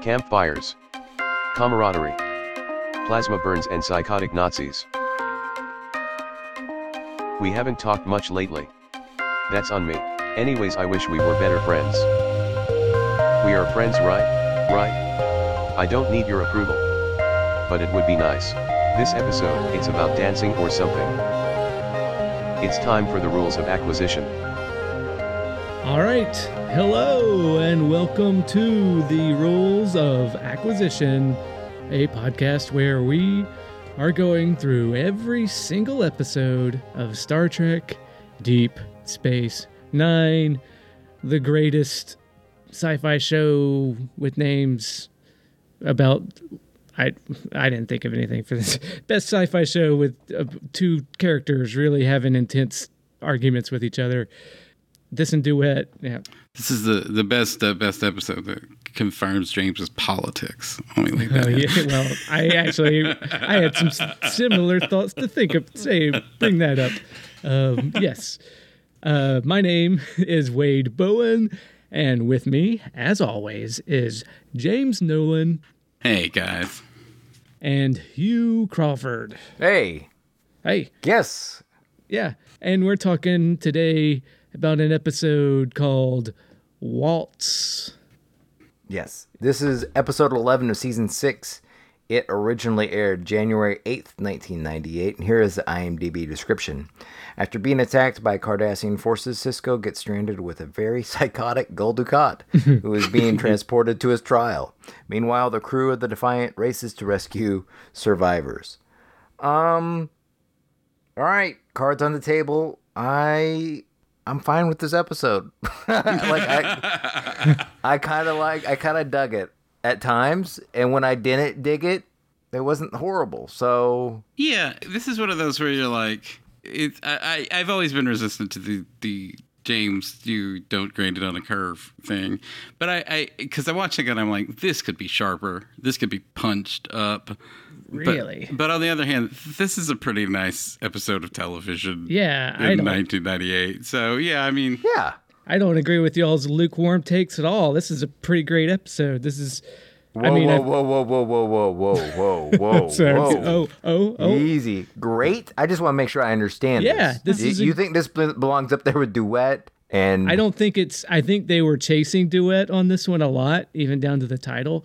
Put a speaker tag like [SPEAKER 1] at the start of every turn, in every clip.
[SPEAKER 1] Campfires. Camaraderie. Plasma burns and psychotic Nazis. We haven't talked much lately. That's on me. Anyways, I wish we were better friends. We are friends, right? Right? I don't need your approval. But it would be nice. This episode, it's about dancing or something. It's time for the rules of acquisition.
[SPEAKER 2] All right. Hello, and welcome to the Rules of Acquisition, a podcast where we are going through every single episode of Star Trek Deep Space Nine, the greatest sci fi show with names about. I, I didn't think of anything for this. Best sci fi show with uh, two characters really having intense arguments with each other this and duet. Yeah.
[SPEAKER 3] This is the the best uh, best episode that confirms James's politics. Let me leave that.
[SPEAKER 2] Oh, yeah. Well, I actually I had some similar thoughts to think of. Say, bring that up. Um, yes. Uh, my name is Wade Bowen, and with me, as always, is James Nolan
[SPEAKER 3] Hey guys,
[SPEAKER 2] and Hugh Crawford.
[SPEAKER 4] Hey,
[SPEAKER 2] Hey,
[SPEAKER 4] yes.
[SPEAKER 2] yeah, and we're talking today about an episode called Waltz.
[SPEAKER 4] Yes. This is episode 11 of season 6. It originally aired January 8th, 1998, and here is the IMDb description. After being attacked by Cardassian forces, Sisko gets stranded with a very psychotic Gul Dukat, who is being transported to his trial. Meanwhile, the crew of the Defiant races to rescue survivors. Um, all right, cards on the table. I I'm fine with this episode. like I I kind of like I kind of dug it at times, and when I didn't dig it, it wasn't horrible. So
[SPEAKER 3] yeah, this is one of those where you're like, it. I, I I've always been resistant to the the James, you don't grade it on a curve thing, but I I because I watched it and I'm like, this could be sharper. This could be punched up. But-
[SPEAKER 2] Really?
[SPEAKER 3] But, on the other hand, this is a pretty nice episode of television.
[SPEAKER 2] Yeah,
[SPEAKER 3] in 1998. So yeah, I mean,
[SPEAKER 4] yeah,
[SPEAKER 2] I don't agree with y'all's lukewarm takes at all. This is a pretty great episode. This is,
[SPEAKER 4] whoa,
[SPEAKER 2] I mean,
[SPEAKER 4] whoa, whoa, whoa, whoa, whoa, whoa, whoa, whoa, whoa, whoa.
[SPEAKER 2] Oh, oh, oh.
[SPEAKER 4] Easy, great. I just want to make sure I understand.
[SPEAKER 2] Yeah,
[SPEAKER 4] this,
[SPEAKER 2] this
[SPEAKER 4] Y-
[SPEAKER 2] is a-
[SPEAKER 4] you think this belongs up there with duet and
[SPEAKER 2] I don't think it's. I think they were chasing duet on this one a lot, even down to the title.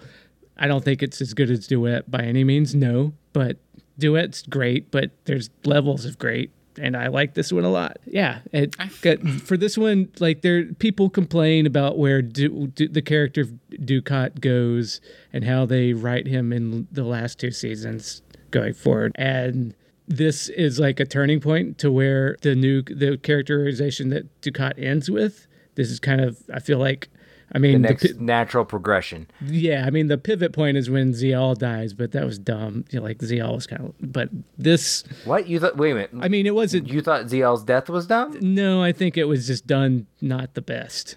[SPEAKER 2] I don't think it's as good as duet by any means. No, but duet's great. But there's levels of great, and I like this one a lot. Yeah, it got, for this one, like there, people complain about where du, du, the character of Dukat goes and how they write him in the last two seasons going forward, and this is like a turning point to where the new the characterization that Dukat ends with. This is kind of I feel like I mean the
[SPEAKER 4] next
[SPEAKER 2] pi-
[SPEAKER 4] natural progression.
[SPEAKER 2] yeah I mean the pivot point is when Ziyal dies, but that was dumb. You know, like Ziyal was kind of but this
[SPEAKER 4] What you thought? Wait a minute.
[SPEAKER 2] I mean it wasn't
[SPEAKER 4] you thought Ziyal's death was dumb?
[SPEAKER 2] no I think it was just done not the best.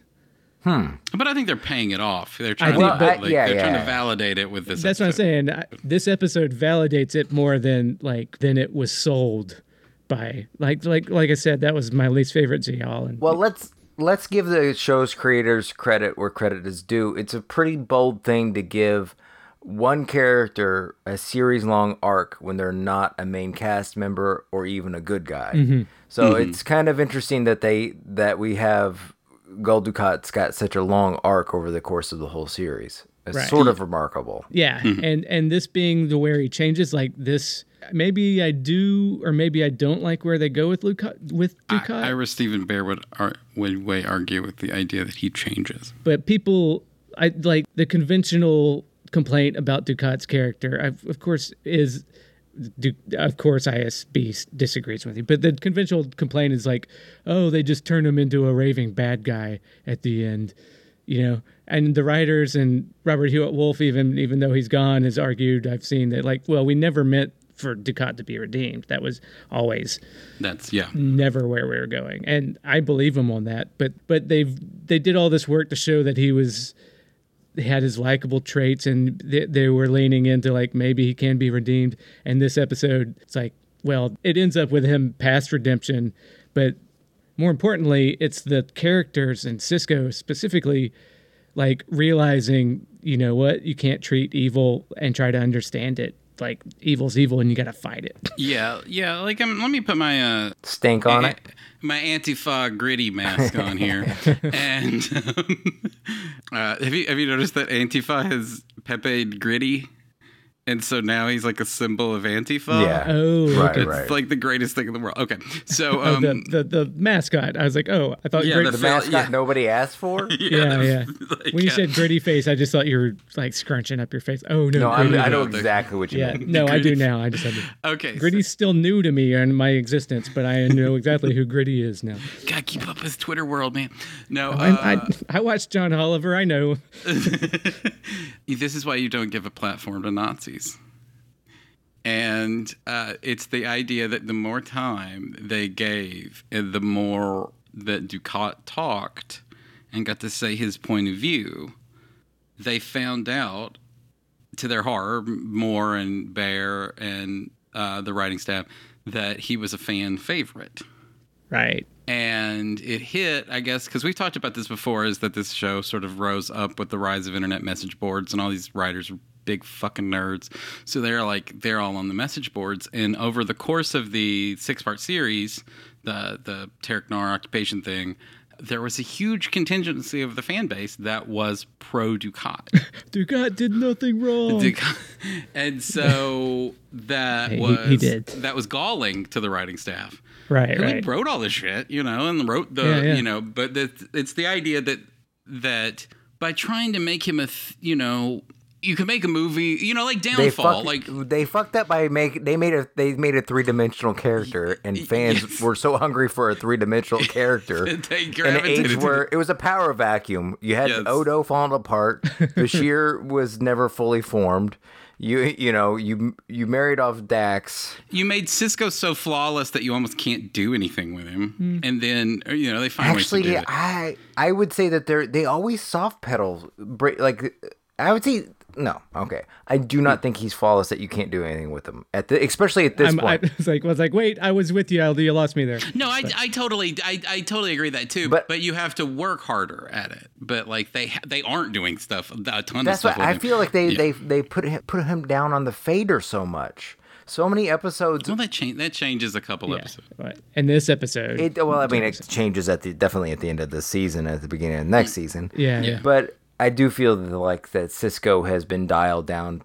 [SPEAKER 2] Hmm.
[SPEAKER 3] But I think they're paying it off. They're trying,
[SPEAKER 2] think-
[SPEAKER 3] to,
[SPEAKER 2] but-
[SPEAKER 3] like,
[SPEAKER 4] yeah,
[SPEAKER 3] they're trying
[SPEAKER 4] yeah.
[SPEAKER 3] to validate it with this.
[SPEAKER 2] That's what I'm saying. I- This episode validates it more than like than it was sold by like like like I said that was my least favorite Ziyal and
[SPEAKER 4] Well, let's let's give the show's creators credit where credit is due. It's a pretty bold thing to give one character a series long arc when they're not a main cast member or even a good guy. Mm-hmm. So mm-hmm. it's kind of interesting that they that we have Gul Dukat's got such a long arc over the course of the whole series. It's
[SPEAKER 2] Right.
[SPEAKER 4] sort of remarkable.
[SPEAKER 2] Yeah, mm-hmm. and and this being the where he changes, like this, maybe I do or maybe I don't like where they go with Luca with Dukat.
[SPEAKER 3] I, Ira Steven Behr would, ar- would way argue with the idea that he changes.
[SPEAKER 2] but people, I like the conventional complaint about Dukat's character. I, of course, is. Du, of course, ISB disagrees with you, but the conventional complaint is like, "Oh, they just turned him into a raving bad guy at the end," you know. And the writers and Robert Hewitt Wolfe, even even though he's gone, has argued. I've seen that, like, well, we never meant for Dukat to be redeemed. That was always
[SPEAKER 3] That's yeah.
[SPEAKER 2] never where we were going and i believe him on that but but they've they did all this work to show that he was he had his likable traits and they, they were leaning into like maybe he can be redeemed and this episode it's like well it ends up with him past redemption but more importantly it's the characters and Sisko specifically like realizing you know what? You can't treat evil and try to understand it. Like evil's evil, and you got to fight it.
[SPEAKER 3] Yeah, yeah. Like, um, let me put my uh,
[SPEAKER 4] Stink on it.
[SPEAKER 3] my Antifa gritty mask on here. and um, uh, have you have you noticed that Antifa has Pepe gritty, and so now he's like a symbol of Antifa.
[SPEAKER 4] Yeah.
[SPEAKER 2] Oh,
[SPEAKER 4] right,
[SPEAKER 2] okay.
[SPEAKER 3] It's
[SPEAKER 4] right.
[SPEAKER 3] like the greatest thing in the world. Okay, so
[SPEAKER 2] Oh,
[SPEAKER 3] um,
[SPEAKER 2] the, the the mascot. I was like, oh, I thought
[SPEAKER 3] Yeah,
[SPEAKER 2] great.
[SPEAKER 3] the
[SPEAKER 4] the mascot
[SPEAKER 3] yeah.
[SPEAKER 4] nobody asked for.
[SPEAKER 2] yeah, yeah.
[SPEAKER 3] like,
[SPEAKER 2] when you said gritty face, I just thought you were like scrunching up your face. Oh no,
[SPEAKER 4] No, I'm. I know exactly what you
[SPEAKER 2] yeah,
[SPEAKER 4] mean.
[SPEAKER 2] no, I do now. I just had to.
[SPEAKER 3] okay, so-
[SPEAKER 2] Gritty's still new to me and my existence, but I know exactly who Gritty is now.
[SPEAKER 3] gotta keep up with Twitter world, man. No,
[SPEAKER 2] I,
[SPEAKER 3] uh,
[SPEAKER 2] I, I watched John Oliver. I know.
[SPEAKER 3] this is why you don't give a platform to Nazis. And uh, it's the idea that the more time they gave and the more that Dukat talked and got to say his point of view, they found out, to their horror, Moore and Behr and uh, the writing staff, that he was a fan favorite
[SPEAKER 2] Right.
[SPEAKER 3] and it hit i guess because we've talked about this before is that this show sort of rose up with the rise of internet message boards and all these writers big fucking nerds so they're like they're all on the message boards and over the course of the six part series the the Terok Nor occupation thing there was a huge contingency of the fan base that was pro Dukat.
[SPEAKER 2] Dukat did nothing wrong.
[SPEAKER 3] Dukat. and so that
[SPEAKER 2] Hey,
[SPEAKER 3] was
[SPEAKER 2] he did.
[SPEAKER 3] that was galling to the writing staff
[SPEAKER 2] right,
[SPEAKER 3] who
[SPEAKER 2] right.
[SPEAKER 3] wrote all this shit, you know, and wrote the,
[SPEAKER 2] Yeah, yeah.
[SPEAKER 3] you know, but the, it's the idea that that by trying to make him a, th- you know, you can make a movie, you know, like
[SPEAKER 4] They
[SPEAKER 3] Downfall,
[SPEAKER 4] fucked,
[SPEAKER 3] like
[SPEAKER 4] they fucked up by make they made a they made a three dimensional character and fans
[SPEAKER 3] yes.
[SPEAKER 4] were so hungry for a three dimensional character
[SPEAKER 3] they
[SPEAKER 4] in an
[SPEAKER 3] gravitated
[SPEAKER 4] age where it was a power vacuum. You had
[SPEAKER 3] Yes.
[SPEAKER 4] Odo falling apart. Bashir was never fully formed. You you know you you married off Dax.
[SPEAKER 3] you made Sisko so flawless that you almost can't do anything with him, and then uh, you know they find ways to do
[SPEAKER 4] Actually,
[SPEAKER 3] it.
[SPEAKER 4] I I would say that they're they always soft pedal. Like I would say no. Okay, I do not hmm. think he's flawless. That you can't do anything with him at the especially at this
[SPEAKER 2] I'm, I was like, was like, wait, I was with you, Aldi. You lost me there.
[SPEAKER 3] No, I, I totally I, I totally agree that too.
[SPEAKER 4] But-
[SPEAKER 3] But, you have to work harder at it. But like they they aren't doing stuff a ton
[SPEAKER 4] That's
[SPEAKER 3] of stuff.
[SPEAKER 4] what I
[SPEAKER 3] him.
[SPEAKER 4] feel like they
[SPEAKER 3] Yeah.
[SPEAKER 4] they they put him, put him down on the fader so much. So many episodes.
[SPEAKER 3] Well, that change that changes a couple
[SPEAKER 2] Yeah.
[SPEAKER 3] episodes.
[SPEAKER 2] Right. In this episode,
[SPEAKER 4] It, well, I mean, it changes at the definitely at the end of the season, at the beginning of the next mm. season.
[SPEAKER 2] yeah, yeah,
[SPEAKER 4] But I do feel like that Sisko has been dialed down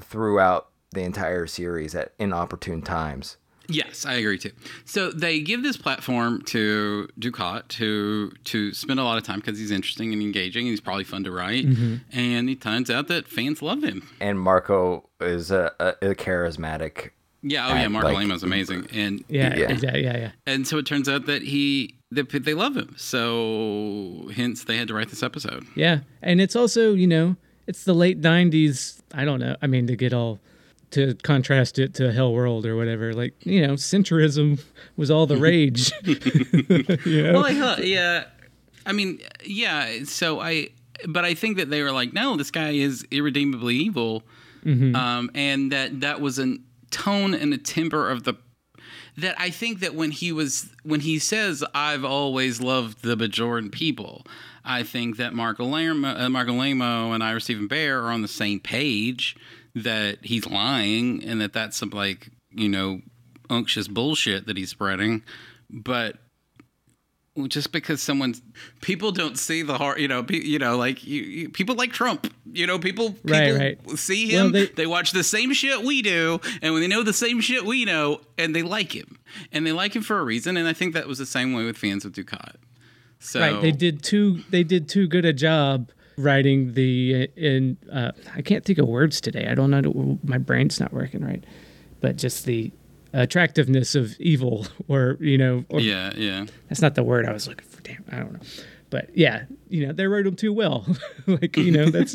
[SPEAKER 4] throughout the entire series at inopportune times.
[SPEAKER 3] Yes, I agree too. So they give this platform to Dukat to to spend a lot of time because he's interesting and engaging. And he's probably fun to write,
[SPEAKER 2] Mm-hmm.
[SPEAKER 3] and it turns out that fans love him.
[SPEAKER 4] And Marco is a, a, a charismatic.
[SPEAKER 3] Yeah, oh yeah, Marco
[SPEAKER 4] like-
[SPEAKER 3] Lamo's amazing, and
[SPEAKER 2] yeah,
[SPEAKER 4] Yeah.
[SPEAKER 2] yeah, yeah, yeah.
[SPEAKER 3] and so it turns out that he that they love him. So hence they had to write this episode.
[SPEAKER 2] Yeah, and it's also you know it's the late '90s. I don't know. I mean, to get all to contrast it to Hell World or whatever, like you know, centrism was all the rage. you know?
[SPEAKER 3] Well, I yeah. I mean, yeah. So I, but I think that they were like, no, this guy is irredeemably evil, um, and that that was a tone and a temper of the. That I think that when he was when he says, "I've always loved the Bajoran people," I think that Marc Alaimo, uh, and Ira Steven Behr are on the same page. That he's lying, and that that's some like you know unctuous bullshit that he's spreading. But just because someone's people don't see the heart, you know, pe- you know, like you, you, people like Trump, you know, people, people
[SPEAKER 2] Right, right.
[SPEAKER 3] see
[SPEAKER 2] Well,
[SPEAKER 3] him,
[SPEAKER 2] they-
[SPEAKER 3] they, watch the same shit we do, and when they know the same shit we know, and they like him, and they like him for a reason, and I think that was the same way with fans of Dukat. So
[SPEAKER 2] right, they did too. They did too good a job writing the in. Uh, I can't think of words today. I don't know. My brain's not working right, but just the attractiveness of evil, or you know, or
[SPEAKER 3] yeah, yeah.
[SPEAKER 2] that's not the word I was looking for. Damn, I don't know. But yeah, you know, they wrote them too well. like you know, that's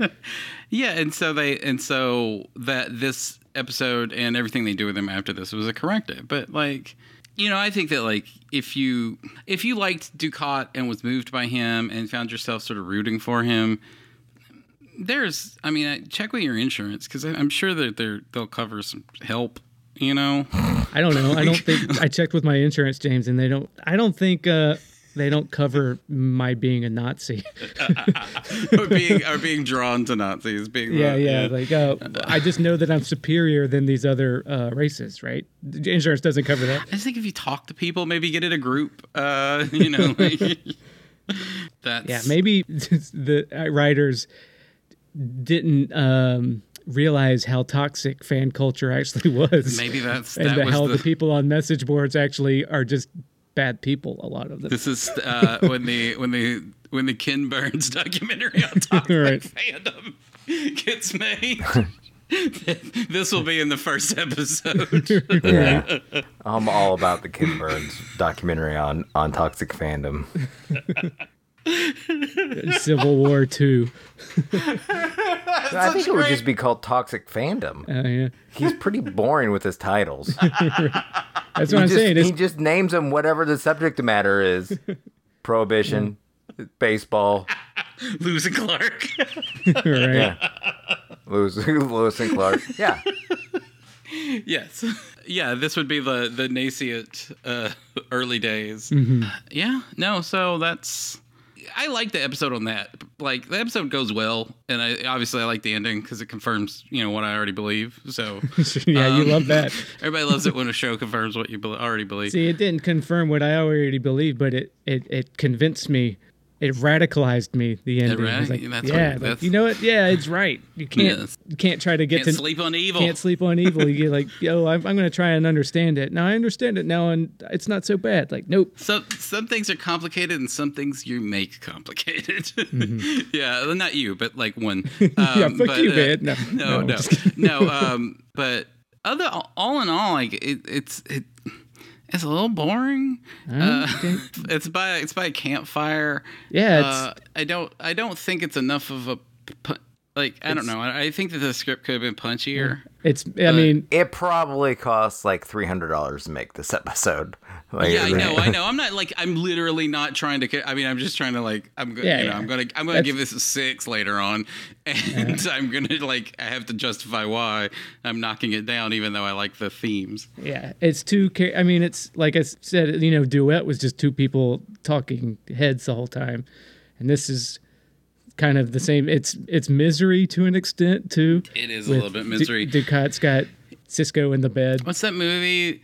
[SPEAKER 3] Yeah, and so they and so that this episode and everything they do with him after this was a corrective. But like, you know, I think that like if you if you liked Dukat and was moved by him and found yourself sort of rooting for him, there's I mean, check with your insurance because I'm sure that they're they'll cover some help. You know,
[SPEAKER 2] I don't know. I don't think I checked with my insurance, James, and they don't. I don't think. uh they don't cover my being a Nazi.
[SPEAKER 3] or being or being drawn to Nazis. Being
[SPEAKER 2] yeah,
[SPEAKER 3] the-
[SPEAKER 2] yeah. Like, oh, I just know that I'm superior than these other uh, races, right? Insurance doesn't cover that.
[SPEAKER 3] I just think if you talk to people, maybe get in a group. Uh, you know, like, that's
[SPEAKER 2] Yeah, maybe the uh, writers didn't um, realize how toxic fan culture actually was.
[SPEAKER 3] maybe that's
[SPEAKER 2] and
[SPEAKER 3] that
[SPEAKER 2] the,
[SPEAKER 3] was
[SPEAKER 2] how
[SPEAKER 3] the,
[SPEAKER 2] the people on message boards actually are just bad people. A lot of them.
[SPEAKER 3] This is uh, when the when the when the Ken Burns documentary on toxic
[SPEAKER 2] Right.
[SPEAKER 3] fandom gets made. this will be in the first episode.
[SPEAKER 4] Yeah. I'm all about the Ken Burns documentary on, on toxic fandom.
[SPEAKER 2] Civil War Two.
[SPEAKER 4] I think it would just be called toxic fandom.
[SPEAKER 2] Uh, yeah,
[SPEAKER 4] He's pretty boring with his titles.
[SPEAKER 2] that's what
[SPEAKER 4] he,
[SPEAKER 2] I'm
[SPEAKER 4] just,
[SPEAKER 2] saying.
[SPEAKER 4] he
[SPEAKER 2] It's,
[SPEAKER 4] just names them whatever the subject matter is. Prohibition, baseball,
[SPEAKER 3] Lewis and Clark.
[SPEAKER 2] right.
[SPEAKER 4] yeah. Lewis, Lewis and Clark. Yeah.
[SPEAKER 3] yes. Yeah, this would be the the nascent uh, early days.
[SPEAKER 2] Mm-hmm.
[SPEAKER 3] Yeah. No. So that's. I like the episode on that. Like the episode goes well, and I obviously I like the ending because it confirms you know what I already believe. So
[SPEAKER 2] yeah, you
[SPEAKER 3] Um,
[SPEAKER 2] love that.
[SPEAKER 3] everybody loves it when a show confirms what you be- already believe.
[SPEAKER 2] See, it didn't confirm what I already believed, but it it, it convinced me. It radicalized me. The ending. I was like,
[SPEAKER 3] That's
[SPEAKER 2] yeah,
[SPEAKER 3] what-
[SPEAKER 2] like,
[SPEAKER 3] that's-
[SPEAKER 2] you know what? Yeah, it's right. You can't
[SPEAKER 3] Yes.
[SPEAKER 2] you can't try to get
[SPEAKER 3] Can't
[SPEAKER 2] to
[SPEAKER 3] sleep on evil.
[SPEAKER 2] can't sleep on evil. You get like, yo, I'm, I'm going to try and understand it. Now I understand it now, and it's not so bad. Like, nope.
[SPEAKER 3] Some some things are complicated, and some things you make complicated. yeah, well, not you, but like one. Um,
[SPEAKER 2] Mm-hmm. Yeah, fuck
[SPEAKER 3] but,
[SPEAKER 2] you,
[SPEAKER 3] uh,
[SPEAKER 2] man. No,
[SPEAKER 3] no,
[SPEAKER 2] no,
[SPEAKER 3] no, no. Um, but other all in all, like it, it's it, it's a little boring. Uh,
[SPEAKER 2] Okay.
[SPEAKER 3] it's by it's by a campfire.
[SPEAKER 2] Yeah, it's,
[SPEAKER 3] Uh, I don't I don't think it's enough of a like I don't know. I, I think that the script could have been punchier.
[SPEAKER 2] it's. I mean,
[SPEAKER 4] It probably costs like $300 to make this episode. Like,
[SPEAKER 3] Yeah, I know, I know. I'm not like I'm literally not trying to. I mean, I'm just trying to like. I'm go-
[SPEAKER 2] Yeah,
[SPEAKER 3] you know,
[SPEAKER 2] yeah.
[SPEAKER 3] I'm gonna I'm gonna
[SPEAKER 2] That's-
[SPEAKER 3] give this a six later on, and I'm gonna like I have to justify why I'm knocking it down, even though I like the themes.
[SPEAKER 2] yeah, it's two. I mean, it's like I said. You know, duet was just two people talking heads the whole time, and this is kind of the same. It's it's misery to an extent too.
[SPEAKER 3] It is a little bit
[SPEAKER 2] Du-
[SPEAKER 3] misery.
[SPEAKER 2] Dukat's got Sisko in the bed.
[SPEAKER 3] What's that movie?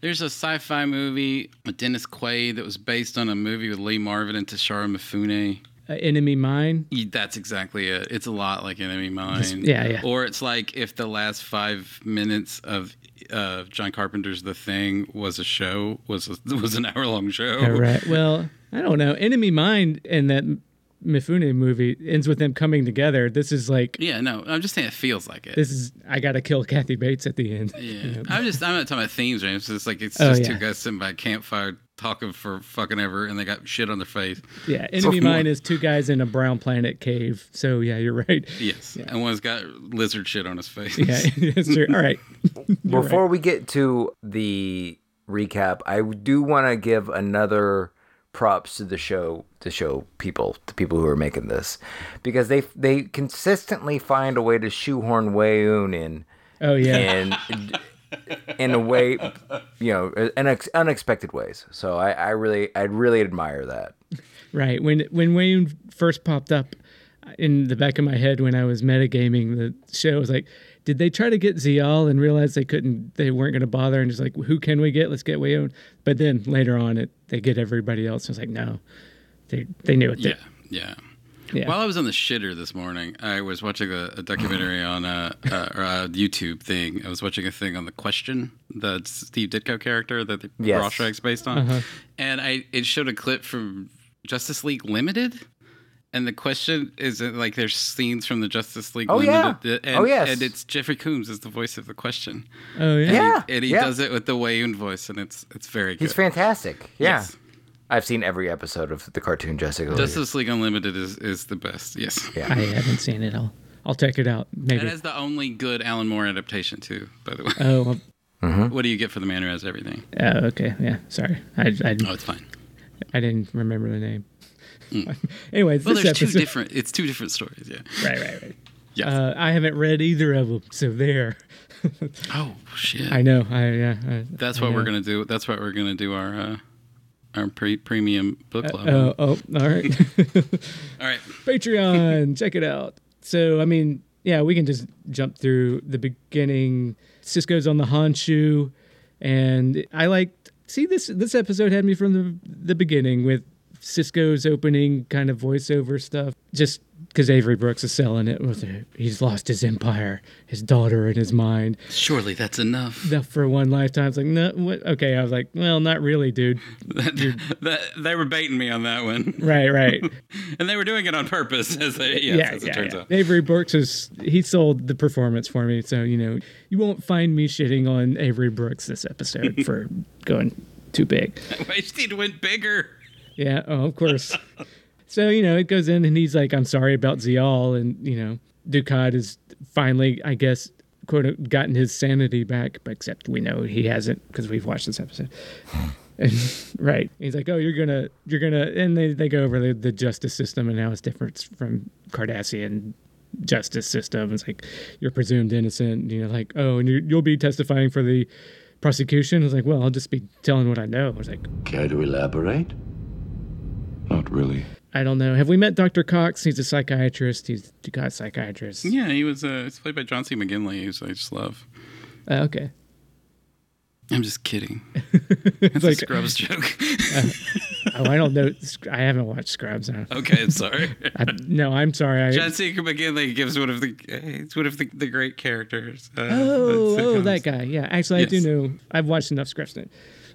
[SPEAKER 3] There's a sci-fi movie with Dennis Quaid that was based on a movie with Lee Marvin and Toshiro Mifune.
[SPEAKER 2] Uh, Enemy Mine.
[SPEAKER 3] That's exactly it. It's a lot like Enemy Mine.
[SPEAKER 2] yeah, yeah.
[SPEAKER 3] Or it's like if the last five minutes of uh, John Carpenter's The Thing was a show, was a, was an hour long show.
[SPEAKER 2] Yeah, right. Well, I don't know. Enemy Mine in that Mifune movie ends with them coming together. This is like
[SPEAKER 3] Yeah, no, I'm just saying it feels like it.
[SPEAKER 2] this is I gotta kill Kathy Bates at the end.
[SPEAKER 3] yeah, I'm just I'm not talking about themes, right? It's just like it's
[SPEAKER 2] Oh,
[SPEAKER 3] just
[SPEAKER 2] yeah.
[SPEAKER 3] two guys sitting by a campfire talking for fucking ever, and they got shit on their face.
[SPEAKER 2] Yeah, Enemy Mine is two guys in a brown planet cave. So yeah, you're right.
[SPEAKER 3] Yes, and one's got lizard shit on his face.
[SPEAKER 2] Yeah, it's true. All right.
[SPEAKER 4] Before we get to the recap, I do want to give another props to the show, the show people, the people who are making this, because they they consistently find a way to shoehorn Weyoun in,
[SPEAKER 2] Oh yeah.
[SPEAKER 4] and in a way, you know, in ex- unexpected ways. So I, I really, I really admire that.
[SPEAKER 2] Right. When when Weyoun first popped up in the back of my head when I was metagaming the show, I was like, did they try to get Ziyal and realize they couldn't, they weren't going to bother and just like, who can we get? Let's get Weyoun. But then later on, it they get everybody else. I was like, no, they they knew it.
[SPEAKER 3] yeah, yeah.
[SPEAKER 2] Yeah.
[SPEAKER 3] While I was on the shitter this morning, I was watching a, a documentary on a, a, or a YouTube thing. I was watching a thing on the Question, the Steve Ditko character that the
[SPEAKER 4] Yes.
[SPEAKER 3] Rorschach's based on, uh-huh. and I it showed a clip from Justice League Limited. And the question is that, like there's scenes from the Justice League
[SPEAKER 4] Oh, yeah.
[SPEAKER 3] Limited, and,
[SPEAKER 4] Oh, yes.
[SPEAKER 3] and it's Jeffrey Combs is the voice of the question,
[SPEAKER 2] oh yeah.
[SPEAKER 4] Yeah,
[SPEAKER 3] and he
[SPEAKER 4] yeah.
[SPEAKER 3] does it with the Weyoun voice, and it's it's very good.
[SPEAKER 4] He's fantastic. Yeah.
[SPEAKER 3] Yes.
[SPEAKER 4] I've seen every episode of the cartoon Jessica. League.
[SPEAKER 3] Justice League Unlimited is, is the best. Yes.
[SPEAKER 4] Yeah.
[SPEAKER 2] I haven't seen it. I'll I'll check it out.
[SPEAKER 3] It
[SPEAKER 2] Maybe.
[SPEAKER 3] has the only good Alan Moore adaptation too. By the way,
[SPEAKER 2] Oh, well,
[SPEAKER 4] Mm-hmm.
[SPEAKER 3] what do you get for the man who has everything?
[SPEAKER 2] oh, okay. Yeah. Sorry. I I,
[SPEAKER 3] Oh, it's fine.
[SPEAKER 2] I didn't remember the name. Anyways,
[SPEAKER 3] Hmm. Well,
[SPEAKER 2] this
[SPEAKER 3] there's two different. It's two different stories. Yeah.
[SPEAKER 2] Right, right, right.
[SPEAKER 3] Yes.
[SPEAKER 2] Uh, I haven't read either of them, so there.
[SPEAKER 3] oh shit.
[SPEAKER 2] I know. I yeah. I,
[SPEAKER 3] That's
[SPEAKER 2] I
[SPEAKER 3] what we're gonna do. That's what we're gonna do our uh, our pre- premium book club.
[SPEAKER 2] Oh, oh, all right.
[SPEAKER 3] All right.
[SPEAKER 2] Patreon, check it out. So, I mean, yeah, we can just jump through the beginning. Sisko's on the Honshu, and I liked. See, this this episode had me from the the beginning with Sisko's opening kind of voiceover stuff. Just because Avery Brooks is selling it with it. he's lost his empire, his daughter in his mind.
[SPEAKER 3] Surely that's enough.
[SPEAKER 2] Enough for one lifetime. It's like, no, what? Okay, I was like, well, not really, dude.
[SPEAKER 3] that, they were baiting me on that one.
[SPEAKER 2] Right, right.
[SPEAKER 3] and they were doing it on purpose, as they, yes,
[SPEAKER 2] yeah,
[SPEAKER 3] as
[SPEAKER 2] yeah,
[SPEAKER 3] it turns
[SPEAKER 2] yeah.
[SPEAKER 3] out.
[SPEAKER 2] Avery Brooks is he sold the performance for me, so you know you won't find me shitting on Avery Brooks this episode for going too big.
[SPEAKER 3] I wish he'd went bigger.
[SPEAKER 2] Yeah, oh, of course. so you know it goes in, and he's like, "I'm sorry about Ziyal," and you know Dukat is finally, I guess, quote, gotten his sanity back, but except we know he hasn't because we've watched this episode. Right. He's like, oh, you're gonna, you're gonna, and they, they go over the, the justice system and how it's different from Cardassian justice system. It's like you're presumed innocent. You know, like, oh, and you, you'll be testifying for the prosecution. I was like, well, I'll just be telling what I know. I was like,
[SPEAKER 5] Care to elaborate?
[SPEAKER 6] Not really.
[SPEAKER 2] I don't know. Have we met Dr. Cox? He's a psychiatrist. He's a psychiatrist.
[SPEAKER 3] Yeah, he was. Uh, it's played by John C. McGinley, who I just love.
[SPEAKER 2] Uh, okay.
[SPEAKER 3] I'm just kidding. It's
[SPEAKER 2] like-
[SPEAKER 3] a Scrubs joke.
[SPEAKER 2] Oh, I don't know. I haven't watched Scrubs. I don't-
[SPEAKER 3] okay, I'm sorry.
[SPEAKER 2] I, no, I'm sorry. I,
[SPEAKER 3] John C. McGinley gives one of the. It's one of the, the great characters. Uh,
[SPEAKER 2] Oh, oh, that guy. Yeah, actually, I do know. I've watched enough Scrubs. To,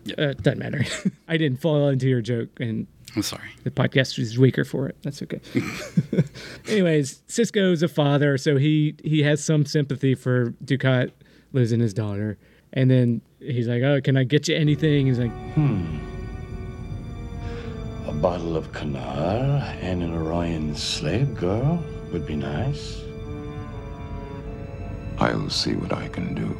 [SPEAKER 3] Yeah.
[SPEAKER 2] uh, doesn't matter. I didn't fall into your joke, and
[SPEAKER 3] I'm sorry.
[SPEAKER 2] the podcast is weaker for it. That's okay. Anyways, Sisko's a father, so he he has some sympathy for Dukat losing his daughter, and then he's like, "Oh, can I get you anything?" He's like, "Hmm."
[SPEAKER 5] A bottle of Kanar and an Orion slave girl would be nice.
[SPEAKER 6] I'll see what I can do.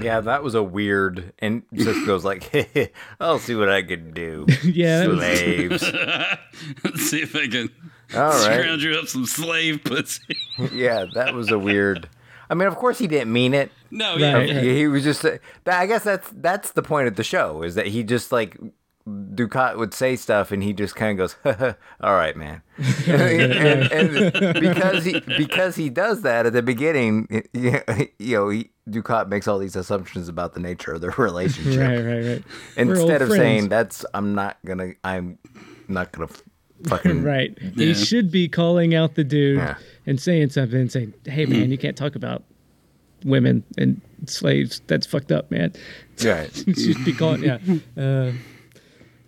[SPEAKER 4] Yeah, that was a weird. And Sisko's like, I'll see what I can do.
[SPEAKER 2] "Yeah, that was-
[SPEAKER 4] Slaves.
[SPEAKER 3] Let's see if I can
[SPEAKER 4] All right.
[SPEAKER 3] scrounge you up some slave pussy.
[SPEAKER 4] Yeah, that was a weird. I mean, of course he didn't mean it.
[SPEAKER 3] No, yeah,
[SPEAKER 2] Yeah.
[SPEAKER 4] He, he was just. Uh, that- I guess that's that's the point of the show is that he just like Dukat would say stuff and he just kind of goes, "All right, man," and, and because he because he does that at the beginning, you know, he, Dukat makes all these assumptions about the nature of their relationship.
[SPEAKER 2] right, right, right."
[SPEAKER 4] Instead of
[SPEAKER 2] friends.
[SPEAKER 4] saying that's, I'm not gonna, I'm not gonna f- fucking
[SPEAKER 2] Right.
[SPEAKER 3] Yeah.
[SPEAKER 2] He should be calling out the dude
[SPEAKER 4] Yeah.
[SPEAKER 2] and saying something and saying, hey, man, you can't talk about women and slaves. That's fucked up, man.
[SPEAKER 4] Right.
[SPEAKER 2] you should be calling, yeah. Uh,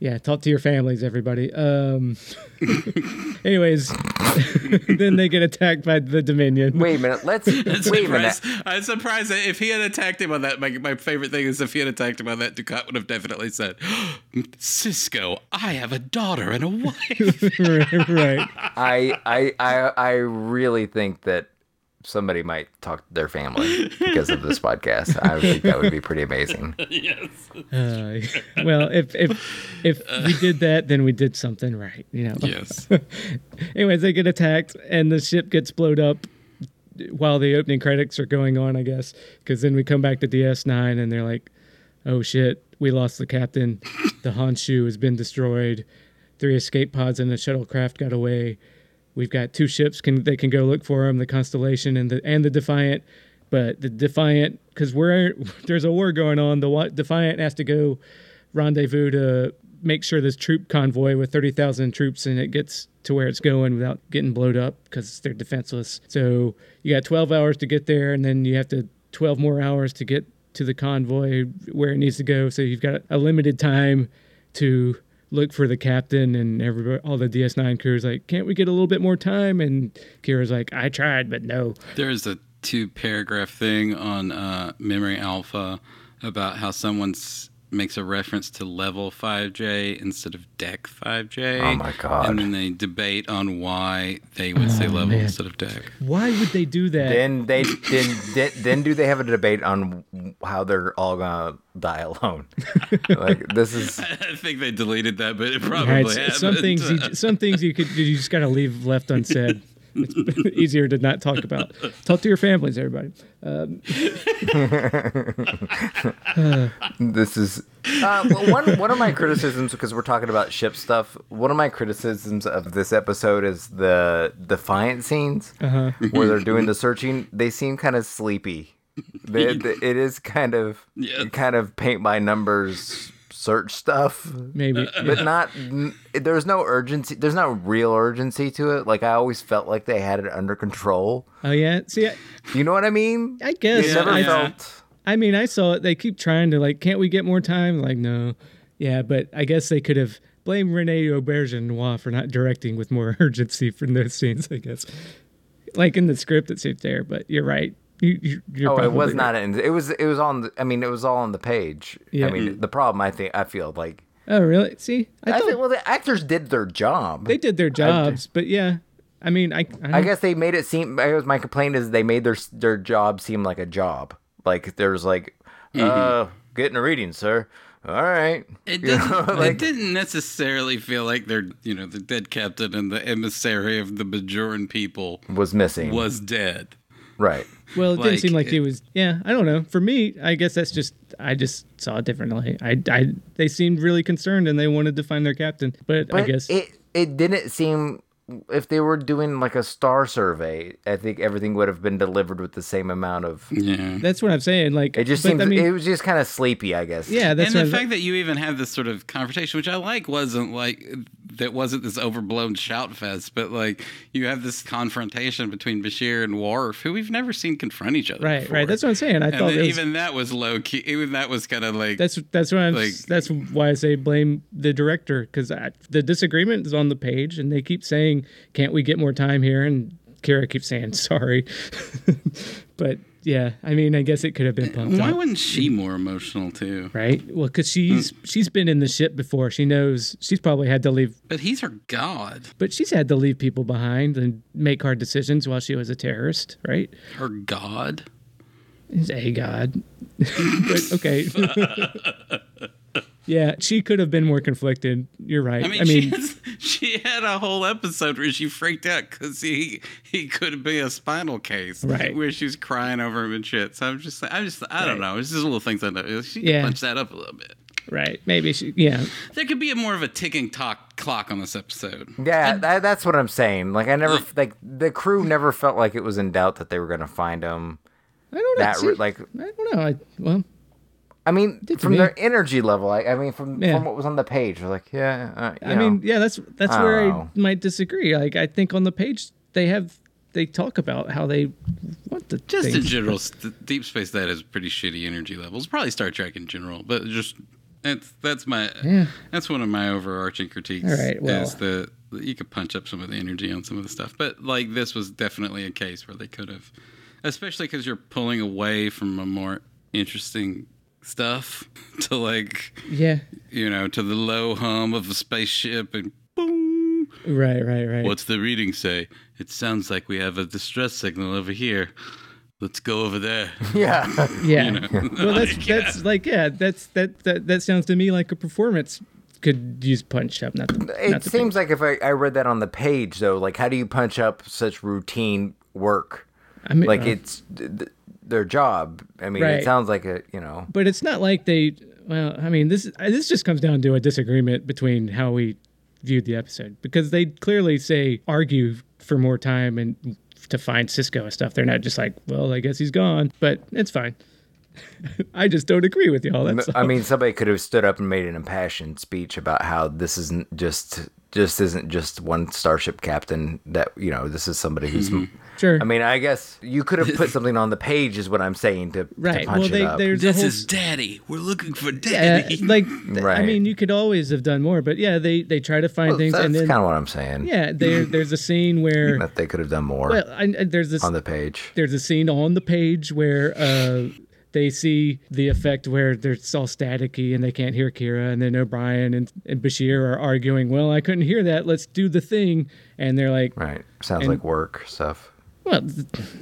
[SPEAKER 2] yeah, talk to your families, everybody. Um, anyways, then they get attacked by the Dominion.
[SPEAKER 4] Wait a minute. Let's wait a minute.
[SPEAKER 3] surprised, I'm surprised that if he had attacked him on that. My, my favorite thing is if he had attacked him on that, Dukat would have definitely said, "Sisko, I have a daughter and a wife."
[SPEAKER 2] right.
[SPEAKER 4] I, I I I really think that somebody might talk to their family because of this podcast. I think that would be pretty amazing.
[SPEAKER 3] yes.
[SPEAKER 2] Uh, well, if if if we did that, then we did something right, you know.
[SPEAKER 3] Yes.
[SPEAKER 2] Anyways, they get attacked and the ship gets blowed up while the opening credits are going on, I guess. Because then we come back to DS9 and they're like, oh shit, we lost the captain. The Honshu has been destroyed. Three escape pods and the shuttlecraft got away. We've got two ships can they can go look for them, the Constellation and the and the Defiant. But the Defiant, because we're there's a war going on, the Defiant has to go rendezvous to make sure this troop convoy with 30,000 troops and it gets to where it's going without getting blowed up because they're defenseless. So you got 12 hours to get there and then you have to 12 more hours to get to the convoy where it needs to go. So you've got a limited time to look for the captain and everybody, all the DS9 crew is like, can't we get a little bit more time? And Kira's like, I tried, but no.
[SPEAKER 3] There's a two paragraph thing on uh, Memory Alpha about how someone s- makes a reference to level 5J instead of deck 5J.
[SPEAKER 4] Oh my God.
[SPEAKER 3] And then they debate on why they would say oh, level
[SPEAKER 2] man.
[SPEAKER 3] instead of deck.
[SPEAKER 2] Why would they do that?
[SPEAKER 4] Then they then, then then do they have a debate on how they're all gonna die alone? like this is
[SPEAKER 3] I think they deleted that, but it probably
[SPEAKER 2] right,
[SPEAKER 3] happened.
[SPEAKER 2] some things, you, some things you could, you just got to leave left unsaid. it's easier to not talk about. Talk to your families, everybody. Um,
[SPEAKER 4] This is uh, one one of my criticisms because we're talking about ship stuff. One of my criticisms of this episode is the defiant scenes
[SPEAKER 2] Uh-huh.
[SPEAKER 4] where they're doing the searching. They seem kind of sleepy. They, they- it is kind of
[SPEAKER 3] Yes.
[SPEAKER 4] kind of paint by numbers search stuff,
[SPEAKER 2] maybe.
[SPEAKER 4] but not. n- There's no urgency. There's not real urgency to it. Like I always felt like they had it under control.
[SPEAKER 2] Oh yeah. See, I,
[SPEAKER 4] You know what I mean?
[SPEAKER 2] I guess
[SPEAKER 4] never
[SPEAKER 2] I,
[SPEAKER 4] felt.
[SPEAKER 2] I mean, I saw it. They keep trying to like, can't we get more time? Like, no. Yeah, but I guess they could have blamed Rene Auberjonois for not directing with more urgency from those scenes. I guess, like in the script, it seems there. But you're right. You, you, you're
[SPEAKER 4] Oh, it was not.
[SPEAKER 2] right.
[SPEAKER 4] In, it was. It was on. The, I mean, it was all on the page.
[SPEAKER 2] Yeah.
[SPEAKER 4] I mean, the problem. I think. I feel like.
[SPEAKER 2] Oh, really? See, I,
[SPEAKER 4] I,
[SPEAKER 2] thought
[SPEAKER 4] think. Well, the actors did their job.
[SPEAKER 2] they did their jobs, but yeah, I mean, I, I,
[SPEAKER 4] I guess they made it seem. I guess my complaint is they made their their job seem like a job. Like there's like, uh, getting a reading, sir. All right.
[SPEAKER 3] It
[SPEAKER 4] You know,
[SPEAKER 3] didn't.
[SPEAKER 4] like-
[SPEAKER 3] it didn't necessarily feel like they're, you know, the dead captain and the emissary of the Bajoran people
[SPEAKER 4] was missing.
[SPEAKER 3] was dead.
[SPEAKER 4] right.
[SPEAKER 2] Well, it didn't seem like
[SPEAKER 3] it-
[SPEAKER 2] he was. Yeah, I don't know. For me, I guess that's just I just saw it differently. I, I they seemed really concerned and they wanted to find their captain, but, I guess
[SPEAKER 4] it it didn't seem. If they were doing like a star survey, I think everything would have been delivered with the same amount of.
[SPEAKER 3] Yeah.
[SPEAKER 2] that's what I'm saying. Like
[SPEAKER 4] It just
[SPEAKER 2] but,
[SPEAKER 4] seems.
[SPEAKER 2] I mean,
[SPEAKER 4] it was just kind of sleepy, I guess.
[SPEAKER 2] yeah, that's
[SPEAKER 3] and the
[SPEAKER 2] I'm-
[SPEAKER 3] fact that you even have this sort of confrontation, which I like, wasn't like that wasn't this overblown shout fest, but like you have this confrontation between Bashir and Worf, who we've never seen confront each other.
[SPEAKER 2] right,
[SPEAKER 3] before.
[SPEAKER 2] right. That's what I'm saying. I
[SPEAKER 3] and
[SPEAKER 2] thought
[SPEAKER 3] then
[SPEAKER 2] was,
[SPEAKER 3] even that was low key. Even that was kind of like
[SPEAKER 2] that's that's what I'm.
[SPEAKER 3] like-
[SPEAKER 2] that's why I say blame the director because the disagreement is on the page and they keep saying, "Can't we get more time here?" And Kira keeps saying, "Sorry," but yeah, I mean, I guess it could have been pumped
[SPEAKER 3] why
[SPEAKER 2] up.
[SPEAKER 3] wasn't she more emotional too?
[SPEAKER 2] Right. Well, because she's hmm. she's been in the ship before. She knows she's probably had to leave
[SPEAKER 3] But he's her god,
[SPEAKER 2] But she's had to leave people behind and make hard decisions while she was a terrorist, right?
[SPEAKER 3] her god.
[SPEAKER 2] Is a god. but okay. yeah, she could have been more conflicted. You're right.
[SPEAKER 3] I mean, she, has, she had a whole episode where she freaked out because he he could be a spinal case,
[SPEAKER 2] Right.
[SPEAKER 3] Where she was crying over him and shit. So I'm just, I'm just, I don't
[SPEAKER 2] Right.
[SPEAKER 3] know. It's just little things I know. She
[SPEAKER 2] Yeah.
[SPEAKER 3] could punch that up a little bit.
[SPEAKER 2] right. Maybe she. Yeah.
[SPEAKER 3] There could be a more of a ticking talk clock on this episode.
[SPEAKER 4] Yeah, that, that's what I'm saying. Like I never like the crew never felt like it was in doubt that they were going to find him.
[SPEAKER 2] I don't know.
[SPEAKER 4] That
[SPEAKER 2] See,
[SPEAKER 4] like
[SPEAKER 2] I don't know. I, well,
[SPEAKER 4] I mean, from
[SPEAKER 2] me.
[SPEAKER 4] their energy level, I, I mean, from
[SPEAKER 2] Yeah.
[SPEAKER 4] from what was on the page, we're like, yeah. Uh, you
[SPEAKER 2] I
[SPEAKER 4] know.
[SPEAKER 2] mean, yeah. That's that's
[SPEAKER 4] I
[SPEAKER 2] where
[SPEAKER 4] don't
[SPEAKER 2] I might disagree. Like, I think on the page they have they talk about how they want the
[SPEAKER 3] Just in general, st- Deep Space that has pretty shitty energy levels. Probably Star Trek in general, but just that's that's my
[SPEAKER 2] Yeah.
[SPEAKER 3] that's one of my overarching critiques.
[SPEAKER 2] All right, well-
[SPEAKER 3] is the you could punch up some of the energy on some of the stuff, but like this was definitely a case where they could have, especially because you're pulling away from a more interesting stuff to like
[SPEAKER 2] Yeah.
[SPEAKER 3] you know to the low hum of a spaceship and boom.
[SPEAKER 2] Right. Right. Right.
[SPEAKER 3] What's the reading say? It sounds like we have a distress signal over here. Let's go over there.
[SPEAKER 4] yeah.
[SPEAKER 2] Yeah. well, that's that's like yeah, that's that that that sounds to me like a performance could use punch up. Not the,
[SPEAKER 4] It
[SPEAKER 2] not the
[SPEAKER 4] seems like if I, I read that on the page though, like how do you punch up such routine work?
[SPEAKER 2] I mean,
[SPEAKER 4] Like
[SPEAKER 2] uh,
[SPEAKER 4] it's th- th- their job. I mean,
[SPEAKER 2] Right.
[SPEAKER 4] it sounds like a you know.
[SPEAKER 2] but it's not like they. Well, I mean, this this just comes down to a disagreement between how we viewed the episode because they clearly say argue for more time and to find Sisko and stuff. They're not just like, well, I guess he's gone, but it's fine. I just don't agree with y'all. That's
[SPEAKER 4] I
[SPEAKER 2] all.
[SPEAKER 4] mean, somebody could have stood up and made an impassioned speech about how this isn't just just isn't just one starship captain. That you know, this is somebody who's.
[SPEAKER 2] sure.
[SPEAKER 4] I mean, I guess you could have put something on the page, is what I'm saying to, to
[SPEAKER 2] right.
[SPEAKER 4] punch
[SPEAKER 2] Well, they
[SPEAKER 4] it up.
[SPEAKER 2] there's a
[SPEAKER 3] This
[SPEAKER 2] whole
[SPEAKER 3] is Daddy. We're looking for
[SPEAKER 2] yeah,
[SPEAKER 3] Daddy.
[SPEAKER 2] like th- I mean, you could always have done more, but yeah, they they try to find
[SPEAKER 4] Well,
[SPEAKER 2] things
[SPEAKER 4] that's
[SPEAKER 2] and then
[SPEAKER 4] kind of what I'm saying.
[SPEAKER 2] yeah, there there's a scene where
[SPEAKER 4] That they could have done more
[SPEAKER 2] well, I, I- there's this
[SPEAKER 4] on the page.
[SPEAKER 2] there's a scene on the page where uh they see the effect where they're all staticky and they can't hear Kira, and then O'Brien and, and Bashir are arguing. Well, I couldn't hear that. Let's do the thing, and they're like,
[SPEAKER 4] Right. Sounds
[SPEAKER 2] And-
[SPEAKER 4] like work stuff.
[SPEAKER 2] well,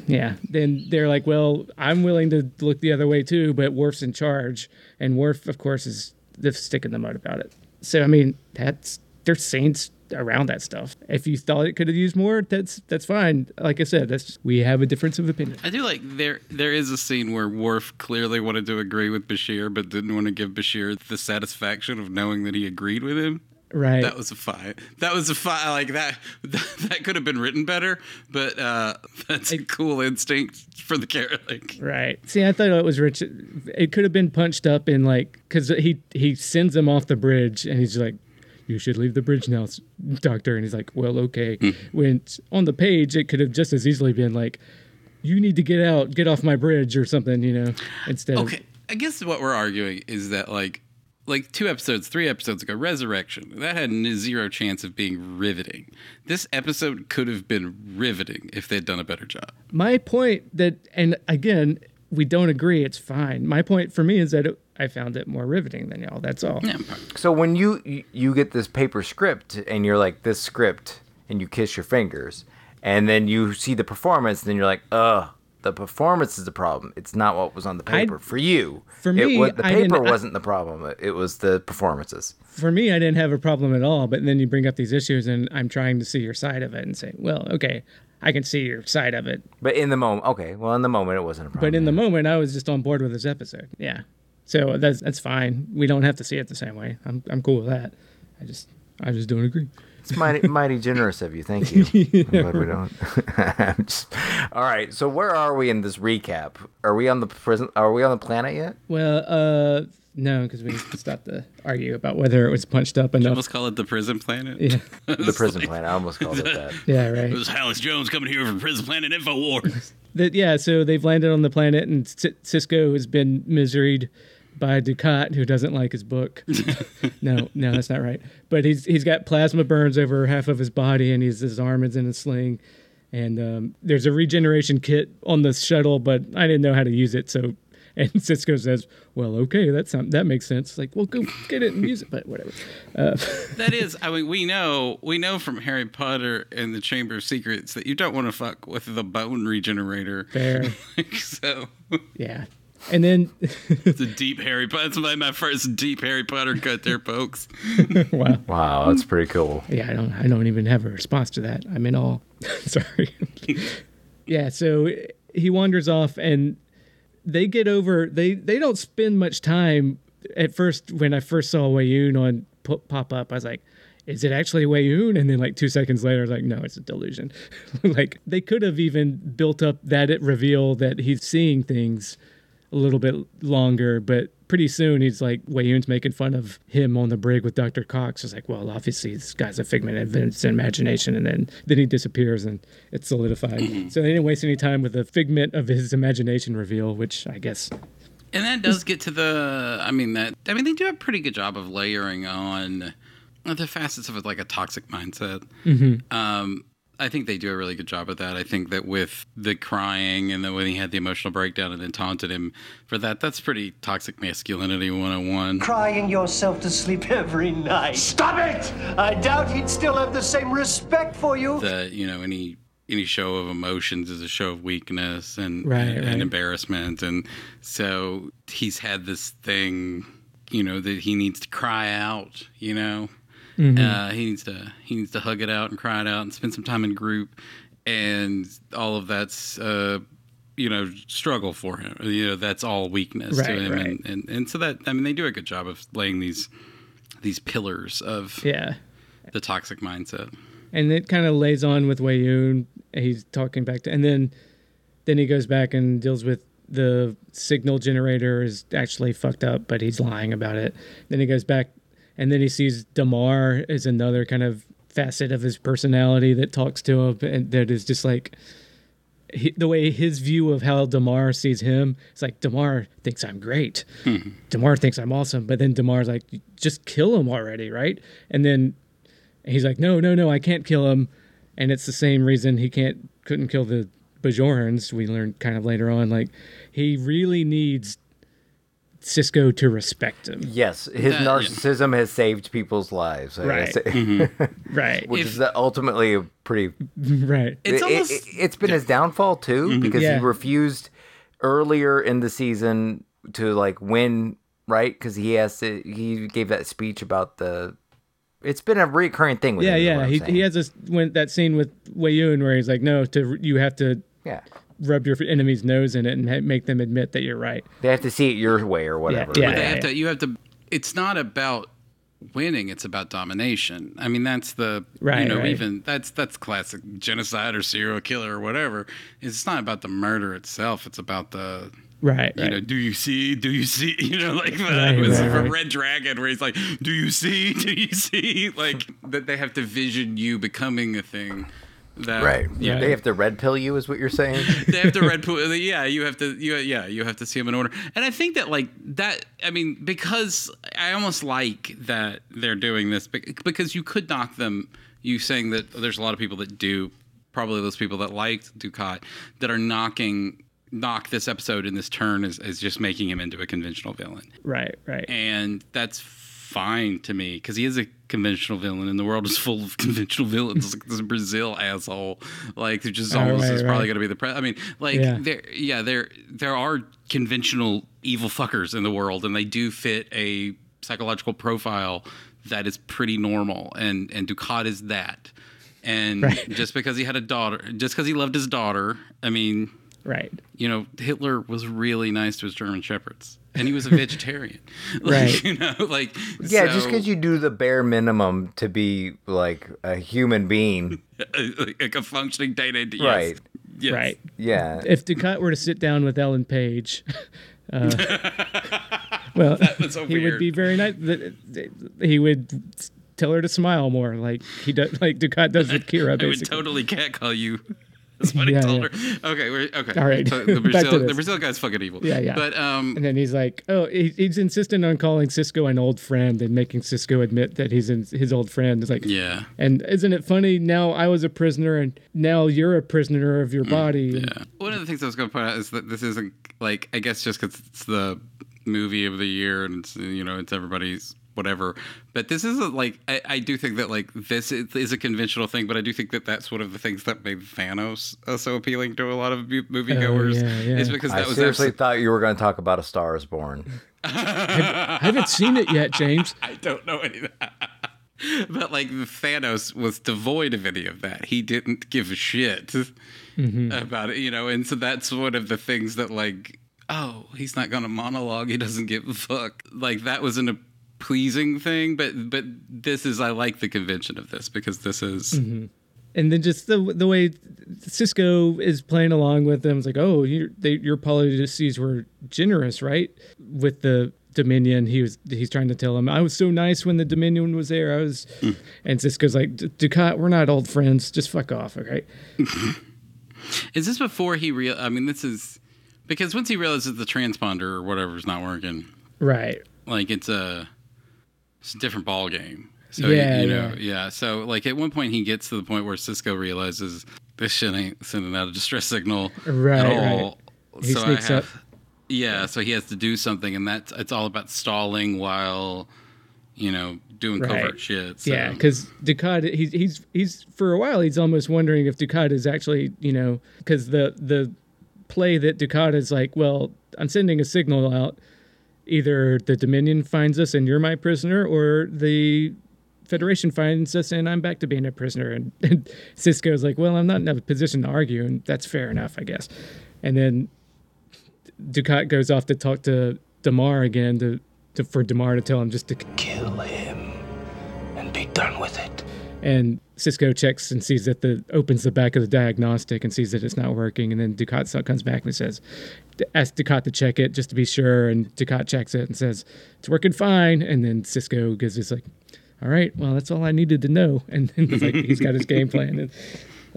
[SPEAKER 2] yeah. Then they're like, well, I'm willing to look the other way too, but Worf's in charge, and Worf, of course, is the stick in the mud about it. So I mean, that's they're saying s- around that stuff. If you thought it could have used more, that's that's fine. Like I said, that's we have a difference of opinion.
[SPEAKER 3] I do like there. There is a scene where Worf clearly wanted to agree with Bashir, but didn't want to give Bashir the satisfaction of knowing that he agreed with him.
[SPEAKER 2] Right.
[SPEAKER 3] That was a fight. That was a fight. Like that. That could have been written better, but uh, that's a cool instinct for the character. Like,
[SPEAKER 2] Right. See, I thought it was rich. It could have been punched up in like because he he sends him off the bridge and he's like, "You should leave the bridge now, Doctor." And he's like, "Well, okay." Hmm. When on the page, it could have just as easily been like, "You need to get out, get off my bridge" or something, you know. Instead,
[SPEAKER 3] okay, I guess what we're arguing is that like, like two episodes, three episodes ago, Resurrection that had zero chance of being riveting. This episode could have been riveting if they'd done a better job.
[SPEAKER 2] my point that, and again, we don't agree. It's fine. My point for me is that it, I found it more riveting than y'all. That's all.
[SPEAKER 3] Yeah,
[SPEAKER 4] So when you you- you get this paper script and you're like this script and you kiss your fingers and then you see the performance and then you're like, "Ugh, the performance is the problem. It's not what was on the paper." for you,
[SPEAKER 2] for
[SPEAKER 4] it
[SPEAKER 2] me,
[SPEAKER 4] wa- the paper
[SPEAKER 2] I-
[SPEAKER 4] wasn't the problem. It- It was the performances.
[SPEAKER 2] for me, I didn't have a problem at all. But then you bring up these issues, and I'm trying to see your side of it and say, well, okay, I can see your side of it.
[SPEAKER 4] But in the moment, okay, well, in the moment, it wasn't a problem.
[SPEAKER 2] But in the moment, I was just on board with this episode. Yeah. So that's that's fine. We don't have to see it the same way. I'm I'm cool with that. I just I just don't agree.
[SPEAKER 4] It's mighty, mighty generous of you. Thank you. I'm glad we don't. I'm just- all right. So where are we in this recap? Are we on the prison? Are we on the planet yet?
[SPEAKER 2] Well, uh, no, because we stopped to argue about whether it was punched up enough.
[SPEAKER 3] almost call it the prison planet.
[SPEAKER 2] Yeah.
[SPEAKER 4] The prison planet. I almost called it that.
[SPEAKER 2] Yeah, right.
[SPEAKER 3] It was Alex Jones coming here from Prison Planet Infowars.
[SPEAKER 2] That yeah. So they've landed on the planet, and C- Sisko has been miseried by Dukat, who doesn't like his book. no, no, that's not right. But he's he's got plasma burns over half of his body, and he's his arm is in a sling. And um, there's a regeneration kit on the shuttle, but I didn't know how to use it, so. And Sisko says, "Well, okay, that's some, that makes sense." Like, well, go get it and use it, but whatever.
[SPEAKER 3] that is, I mean, we know we know from Harry Potter and the Chamber of Secrets that you don't want to fuck with the bone regenerator.
[SPEAKER 2] Fair,
[SPEAKER 3] so
[SPEAKER 2] yeah. And then,
[SPEAKER 3] it's a deep Harry Potter. That's my, my first deep Harry Potter cut there, folks.
[SPEAKER 2] wow,
[SPEAKER 4] Wow, that's pretty cool.
[SPEAKER 2] yeah, I don't, I don't even have a response to that. I'm in awe. Sorry. yeah, so he wanders off, and they get over. They they don't spend much time. At first, when I first saw Weyoun on po- pop up, I was like, "Is it actually Weyoun?" And then, like two seconds later, I was like, "No, it's a delusion." like they could have even built up that it reveal that he's seeing things a little bit longer, but pretty soon he's like Weyoun's making fun of him on the brig with Dr. Cox. It's like, well, obviously this guy's a figment of his imagination, and then then he disappears and it's solidified. so they didn't waste any time with the figment of his imagination reveal, which I guess
[SPEAKER 3] And that does get to the. I mean that. I mean they do a pretty good job of layering on the facets of it, like a toxic mindset. Um, I think they do a really good job of that. I think that with the crying and then when he had the emotional breakdown and then taunted him for that, that's pretty toxic masculinity 101.
[SPEAKER 7] Crying yourself to sleep every night. Stop it! I doubt he'd still have the same respect for you.
[SPEAKER 3] That you know any any show of emotions is a show of weakness and
[SPEAKER 2] Right,
[SPEAKER 3] and,
[SPEAKER 2] right.
[SPEAKER 3] embarrassment, and so he's had this thing, you know, that he needs to cry out, you know.
[SPEAKER 2] Mm-hmm.
[SPEAKER 3] Uh, he needs to he needs to hug it out and cry it out and spend some time in group, and all of that's uh, you know struggle for him. You know that's all weakness
[SPEAKER 2] Right,
[SPEAKER 3] to him,
[SPEAKER 2] right.
[SPEAKER 3] and, and and so that I mean they do a good job of laying these these pillars of
[SPEAKER 2] yeah.
[SPEAKER 3] the toxic mindset.
[SPEAKER 2] and it kind of lays on with Weyoun. He's talking back to, and then then he goes back and deals with the signal generator is actually fucked up, but he's lying about it. Then he goes back, and then he sees Damar is another kind of facet of his personality that talks to him, and that is just like. He, the way his view of how Damar sees him, it's like Damar thinks I'm great. Mm-hmm. Damar thinks I'm awesome, but then Damar's like, just kill him already, right? And then he's like, no, no, no, I can't kill him. And it's the same reason he can't couldn't kill the Bajorans. We learned kind of later on, like he really needs Sisko to respect him.
[SPEAKER 4] Yes, his
[SPEAKER 3] That- yeah.
[SPEAKER 4] narcissism has saved people's lives. I
[SPEAKER 2] Right.
[SPEAKER 4] guess. Mm-hmm.
[SPEAKER 2] Right,
[SPEAKER 4] Which
[SPEAKER 3] If-
[SPEAKER 4] is ultimately a pretty.
[SPEAKER 2] right.
[SPEAKER 3] It's
[SPEAKER 4] it,
[SPEAKER 3] almost
[SPEAKER 4] it, has been his downfall too, mm-hmm. because
[SPEAKER 2] Yeah.
[SPEAKER 4] he refused earlier in the season to like win, right? Because he has to. He gave that speech about the It's been a recurring thing with
[SPEAKER 2] Yeah,
[SPEAKER 4] him. is
[SPEAKER 2] yeah. He,
[SPEAKER 4] saying.
[SPEAKER 2] he has this when that scene with Weyoun where he's like, no, to you have to
[SPEAKER 4] Yeah.
[SPEAKER 2] Rub your enemy's nose in it and ha- make them admit that you're right.
[SPEAKER 4] They have to see it your way or whatever.
[SPEAKER 2] yeah.
[SPEAKER 3] They have to. You have to. It's not about winning. It's about domination. I mean, that's the
[SPEAKER 2] Right,
[SPEAKER 3] You know,
[SPEAKER 2] right.
[SPEAKER 3] even that's that's classic genocide or serial killer or whatever. It's not about the murder itself. It's about the.
[SPEAKER 2] Right.
[SPEAKER 3] You
[SPEAKER 2] right.
[SPEAKER 3] know, do you see? Do you see? You know, like that
[SPEAKER 2] Right,
[SPEAKER 3] was
[SPEAKER 2] right,
[SPEAKER 3] from
[SPEAKER 2] right.
[SPEAKER 3] Red Dragon, where he's like, "Do you see? Do you see?" Like that they have to vision you becoming a thing. That,
[SPEAKER 4] Right.
[SPEAKER 3] Yeah.
[SPEAKER 4] They have to red pill you, is what you're saying?
[SPEAKER 3] they have to red pill. Yeah, you have to. You, yeah, you have to see them in order. And I think that like that. I mean, because I almost like that they're doing this because you could knock them. You saying that there's a lot of people that do. Probably those people that liked Dukat that are knocking knock this episode in this turn as, as just making him into a conventional villain
[SPEAKER 2] right. Right.
[SPEAKER 3] and that's fine to me because he is a conventional villain and the world is full of conventional villains like this brazil asshole like who just almost
[SPEAKER 2] right,
[SPEAKER 3] is probably going to be the pre- i mean like
[SPEAKER 2] Yeah.
[SPEAKER 3] there yeah there there are conventional evil fuckers in the world and they do fit a psychological profile that is pretty normal and and Dukat is that and
[SPEAKER 2] Right.
[SPEAKER 3] just because he had a daughter just because he loved his daughter i mean
[SPEAKER 2] Right.
[SPEAKER 3] you know, Hitler was really nice to his German shepherds, and he was a vegetarian. like,
[SPEAKER 2] Right.
[SPEAKER 3] You know, like
[SPEAKER 4] yeah,
[SPEAKER 3] so-
[SPEAKER 4] just because you do the bare minimum to be like a human being.
[SPEAKER 3] like a functioning data. Yes.
[SPEAKER 4] Right.
[SPEAKER 3] Yes.
[SPEAKER 2] Right.
[SPEAKER 4] Yeah.
[SPEAKER 2] If Dukat were to sit down with Ellen Page, uh, well,
[SPEAKER 3] was so
[SPEAKER 2] he would be very nice. th- th- He would tell her to smile more, like he does, like Dukat does with Kira.
[SPEAKER 3] I would
[SPEAKER 2] Basically,
[SPEAKER 3] totally catcall you. That's what
[SPEAKER 2] Yeah,
[SPEAKER 3] he told
[SPEAKER 2] yeah.
[SPEAKER 3] her. Okay, we're, okay.
[SPEAKER 2] All right.
[SPEAKER 3] So the Brazil, the Brazil guy's fucking evil.
[SPEAKER 2] Yeah, yeah.
[SPEAKER 3] But um,
[SPEAKER 2] and then he's like, "Oh, he, he's insistent on calling Sisko an old friend and making Sisko admit that he's in, his old friend." It's like,
[SPEAKER 3] yeah,
[SPEAKER 2] And isn't it funny? Now I was a prisoner, and now you're a prisoner of your body.
[SPEAKER 3] Mm, yeah. One of the things I was going to point out is that this isn't like I guess just because it's the movie of the year and it's you know it's everybody's whatever. But this isn't like I, I do think that like this is, is a conventional thing, but I do think that that's one of the things that made Thanos uh, so appealing to a lot of moviegoers.
[SPEAKER 2] Oh, yeah, yeah.
[SPEAKER 3] Is because
[SPEAKER 4] I
[SPEAKER 3] was
[SPEAKER 4] seriously
[SPEAKER 3] absolute-
[SPEAKER 4] thought you were going to talk about A Star is Born.
[SPEAKER 2] I haven't seen it yet, James.
[SPEAKER 3] I don't know any of that. But like Thanos was devoid of any of that. He didn't give a shit about it, you know. And so that's one of the things that like, oh, he's not gonna monologue. He doesn't give a fuck. Like that wasn't a pleasing thing. But but this is I like the convention of this because this is mm-hmm.
[SPEAKER 2] and then just the the way Sisko is playing along with them, it's like, oh, your they, your policies were generous, right? With the Dominion, he was he's trying to tell him, I was so nice when the Dominion was there. I was, mm. and Sisko's like, Dukat, we're not old friends. Just fuck off, okay?
[SPEAKER 3] Is this before he real? I mean, this is because once he realizes the transponder or whatever is not working,
[SPEAKER 2] Right.
[SPEAKER 3] like it's a it's a different ball game. So
[SPEAKER 2] Yeah,
[SPEAKER 3] you know,
[SPEAKER 2] yeah.
[SPEAKER 3] yeah. So like at one point he gets to the point where Sisko realizes this shit ain't sending out a distress signal
[SPEAKER 2] Right,
[SPEAKER 3] at
[SPEAKER 2] right.
[SPEAKER 3] all.
[SPEAKER 2] He
[SPEAKER 3] so
[SPEAKER 2] sneaks
[SPEAKER 3] have,
[SPEAKER 2] up.
[SPEAKER 3] Yeah, so he has to do something, and that's it's all about stalling while you know doing
[SPEAKER 2] Right.
[SPEAKER 3] covert shit. So.
[SPEAKER 2] Yeah, because Dukat, he's he's he's for a while he's almost wondering if Dukat is actually you know because the the play that Dukat is like, well, I'm sending a signal out. Either the Dominion finds us and you're my prisoner, or the Federation finds us and I'm back to being a prisoner. And, and Sisko's like, well, I'm not in a position to argue, and that's fair enough, I guess. And then Dukat goes off to talk to Damar again to, to for Damar to tell him just to
[SPEAKER 8] Kill him and be done with it.
[SPEAKER 2] And Sisko checks and sees that the opens the back of the diagnostic and sees that it's not working, and then Dukat comes back and says, asks Dukat to check it just to be sure, and Dukat checks it and says it's working fine, and then Sisko gives his like, all right, well that's all I needed to know, and then it's like he's got his game plan. And,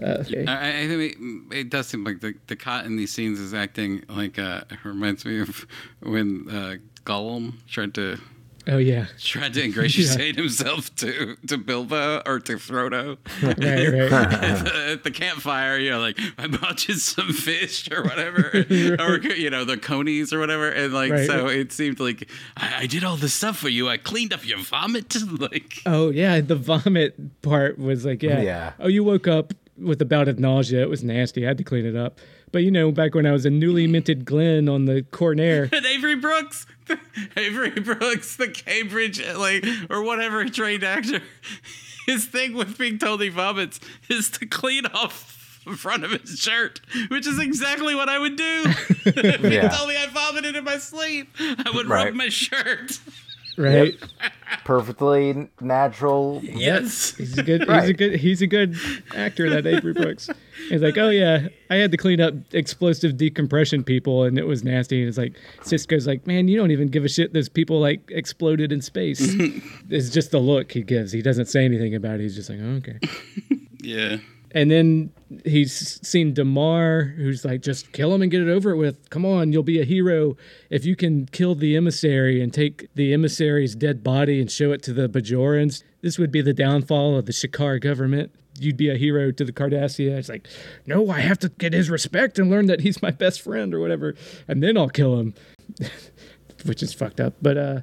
[SPEAKER 2] uh, okay.
[SPEAKER 3] I, I think it, it does seem like the Dukat in these scenes is acting like uh, it reminds me of when uh, Gollum tried to
[SPEAKER 2] oh yeah,
[SPEAKER 3] tried to ingratiate himself to to Bilbo or to Frodo
[SPEAKER 2] right, right.
[SPEAKER 3] at, the, at the campfire. You know, like I bought you some fish or whatever, or you know the conies or whatever, and like
[SPEAKER 2] Right.
[SPEAKER 3] so it seemed like I, I did all this stuff for you. I cleaned up your vomit, like
[SPEAKER 2] Oh yeah, the vomit part was like yeah.
[SPEAKER 4] Yeah.
[SPEAKER 2] Oh, you woke up with a bout of nausea. It was nasty. I had to clean it up. But you know, back when I was a newly minted Glinn on the Cornair,
[SPEAKER 3] And Avery Brooks, Avery Brooks, the Cambridge like or whatever trained actor, his thing with being told he vomits is to clean off the front of his shirt, which is exactly what I would do. if
[SPEAKER 4] Yeah.
[SPEAKER 3] he told me I vomited in my sleep, I would
[SPEAKER 4] Right.
[SPEAKER 3] rub my shirt.
[SPEAKER 2] Right?
[SPEAKER 4] Perfectly natural.
[SPEAKER 3] Yes.
[SPEAKER 2] He's a good. He's a good. He's a good actor. That Avery Brooks. He's like, oh yeah, I had to clean up explosive decompression people, and it was nasty. And it's like Sisko's like, man, you don't even give a shit. Those people like exploded in space. it's just the look he gives. He doesn't say anything about it. He's just like, oh, okay.
[SPEAKER 3] Yeah.
[SPEAKER 2] And then he's seen Damar, who's like, just kill him and get it over with. Come on, you'll be a hero if you can kill the emissary and take the emissary's dead body and show it to the Bajorans. This would be the downfall of the Shakaar government. You'd be a hero to the Cardassia. It's like, no, I have to get his respect and learn that he's my best friend or whatever, and then I'll kill him. Which is fucked up. But uh,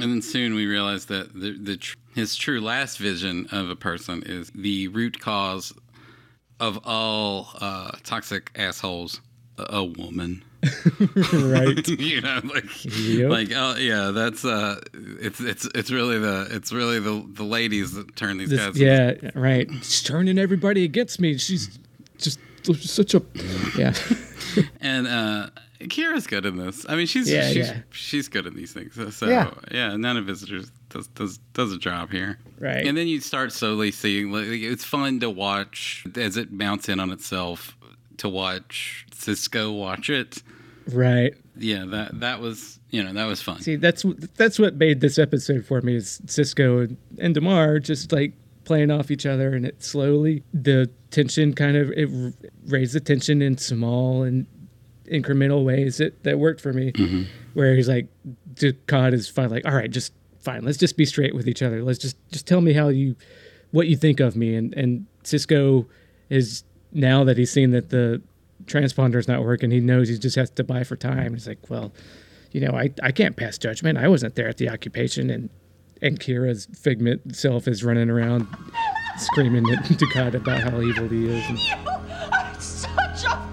[SPEAKER 3] And then soon we realize that the, the tr- his true last vision of a person is the root cause of all uh, toxic assholes, a, woman.
[SPEAKER 2] right.
[SPEAKER 3] you know, like,
[SPEAKER 2] Yep.
[SPEAKER 3] like, oh yeah, that's uh, it's it's it's really the it's really the the ladies that turn these
[SPEAKER 2] This-
[SPEAKER 3] guys.
[SPEAKER 2] yeah, right. She's turning everybody against me. She's just such a yeah.
[SPEAKER 3] and uh, Kira's good in this. I mean, she's
[SPEAKER 2] Yeah,
[SPEAKER 3] she's
[SPEAKER 2] yeah.
[SPEAKER 3] she's good in these things. So,
[SPEAKER 4] Yeah.
[SPEAKER 3] yeah. Nana Visitor does does does a job here.
[SPEAKER 2] Right.
[SPEAKER 3] And then you start slowly seeing like it's fun to watch as it mounts in on itself to watch Sisko watch it.
[SPEAKER 2] Right.
[SPEAKER 3] Yeah, that that was you know that was fun.
[SPEAKER 2] See, that's that's what made this episode for me is Sisko and, and Demar just like playing off each other, and it slowly the tension kind of it raised the tension in small and incremental ways that that worked for me. Mm-hmm. Where he's like, Dukat is fine, like, all right, just fine, let's just be straight with each other. Let's just just tell me how you what you think of me, and and Sisko is now that he's seen that the transponder is not working, he knows he just has to buy for time. He's like, well you know, I, I can't pass judgment. I wasn't there at the occupation, and and Kira's figment self is running around screaming at Dukat about how evil he is. And
[SPEAKER 9] Such a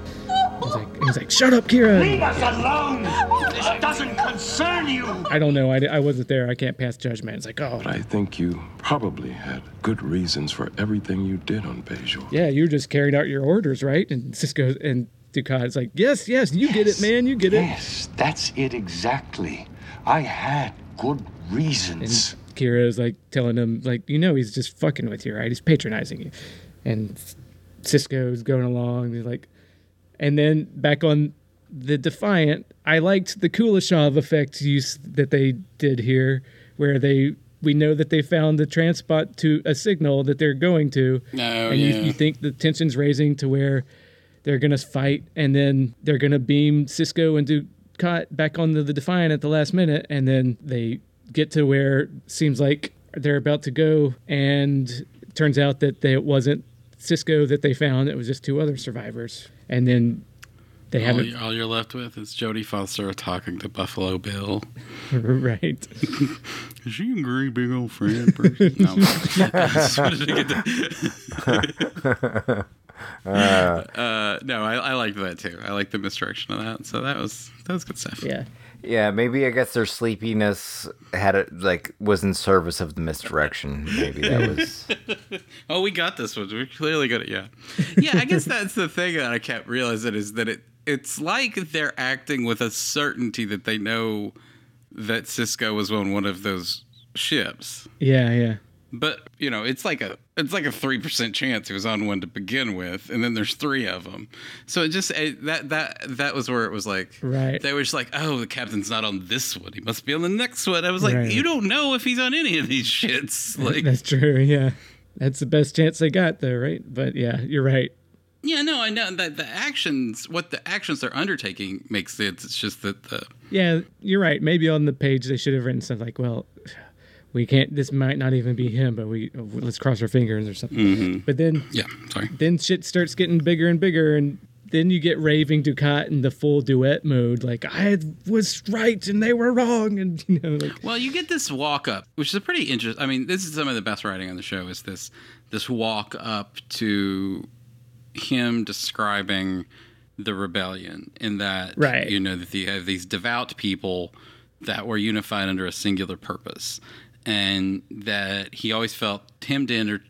[SPEAKER 2] he's like, he's like, shut up, Kira.
[SPEAKER 8] Leave us alone! This doesn't concern you!
[SPEAKER 2] I don't know. I, I wasn't there. I can't pass judgment. It's like, oh,
[SPEAKER 6] But I think you probably had good reasons for everything you did on Bajor.
[SPEAKER 2] yeah, you just carried out your orders, right? And Sisko and Dukat's like, yes, yes, you get it, man, you get it.
[SPEAKER 8] Yes, that's it exactly. I had good reasons.
[SPEAKER 2] Kira is like telling him, like, you know, he's just fucking with you, right? He's patronizing you. And Sisko's going along. He's like, and then back on the Defiant, I liked the Kuleshov effect use that they did here, where they we know that they found the transport to a signal that they're going to,
[SPEAKER 3] Oh,
[SPEAKER 2] and
[SPEAKER 3] yeah.
[SPEAKER 2] you, you think the tension's raising to where they're gonna fight, and then they're gonna beam Sisko and Dukat back onto the Defiant at the last minute, and then they get to where it seems like they're about to go, and it turns out that they, it wasn't Sisko that they found; it was just two other survivors, and then they
[SPEAKER 3] all,
[SPEAKER 2] haven't
[SPEAKER 3] you- all you're left with is Jodie Foster talking to Buffalo Bill.
[SPEAKER 2] right.
[SPEAKER 3] Is she a great big old friend person? no. I just wanted to get the- uh, no, I, I liked that too. I like the misdirection of that. So that was that was good stuff.
[SPEAKER 2] Yeah.
[SPEAKER 4] Yeah, maybe I guess their sleepiness had it like was in service of the misdirection. Maybe that was
[SPEAKER 3] Oh, we got this one. We clearly got it. Yeah, yeah. I guess that's the thing that I kept realizing is that it it's like they're acting with a certainty that they know that Sisko was on one of those ships.
[SPEAKER 2] Yeah, yeah.
[SPEAKER 3] But you know, it's like a it's like a three percent chance he was on one to begin with, and then there's three of them. So it just it, that that that was where it was like,
[SPEAKER 2] Right.
[SPEAKER 3] They were just like, oh, the captain's not on this one; he must be on the next one. I was like,
[SPEAKER 2] Right.
[SPEAKER 3] you don't know if he's on any of these shits. Like,
[SPEAKER 2] That's true. Yeah. That's the best chance they got, though, right? But yeah, you're right.
[SPEAKER 3] yeah, no, I know that the actions, what the actions they're undertaking makes sense. It's just that the
[SPEAKER 2] Yeah, you're right. Maybe on the page they should have written something like, "Well, we can't. This might not even be him, but we let's cross our fingers or something." Mm-hmm. But then,
[SPEAKER 3] yeah, sorry,
[SPEAKER 2] then shit starts getting bigger and bigger, and then you get raving Dukat in the full duet mode, like I was right and they were wrong, and you know, like
[SPEAKER 3] Well, you get this walk up, which is a pretty interesting. I mean, this is some of the best writing on the show. Is this this walk up to him describing the rebellion in that
[SPEAKER 2] Right.
[SPEAKER 3] you know that you have these devout people that were unified under a singular purpose, and that he always felt hemmed in or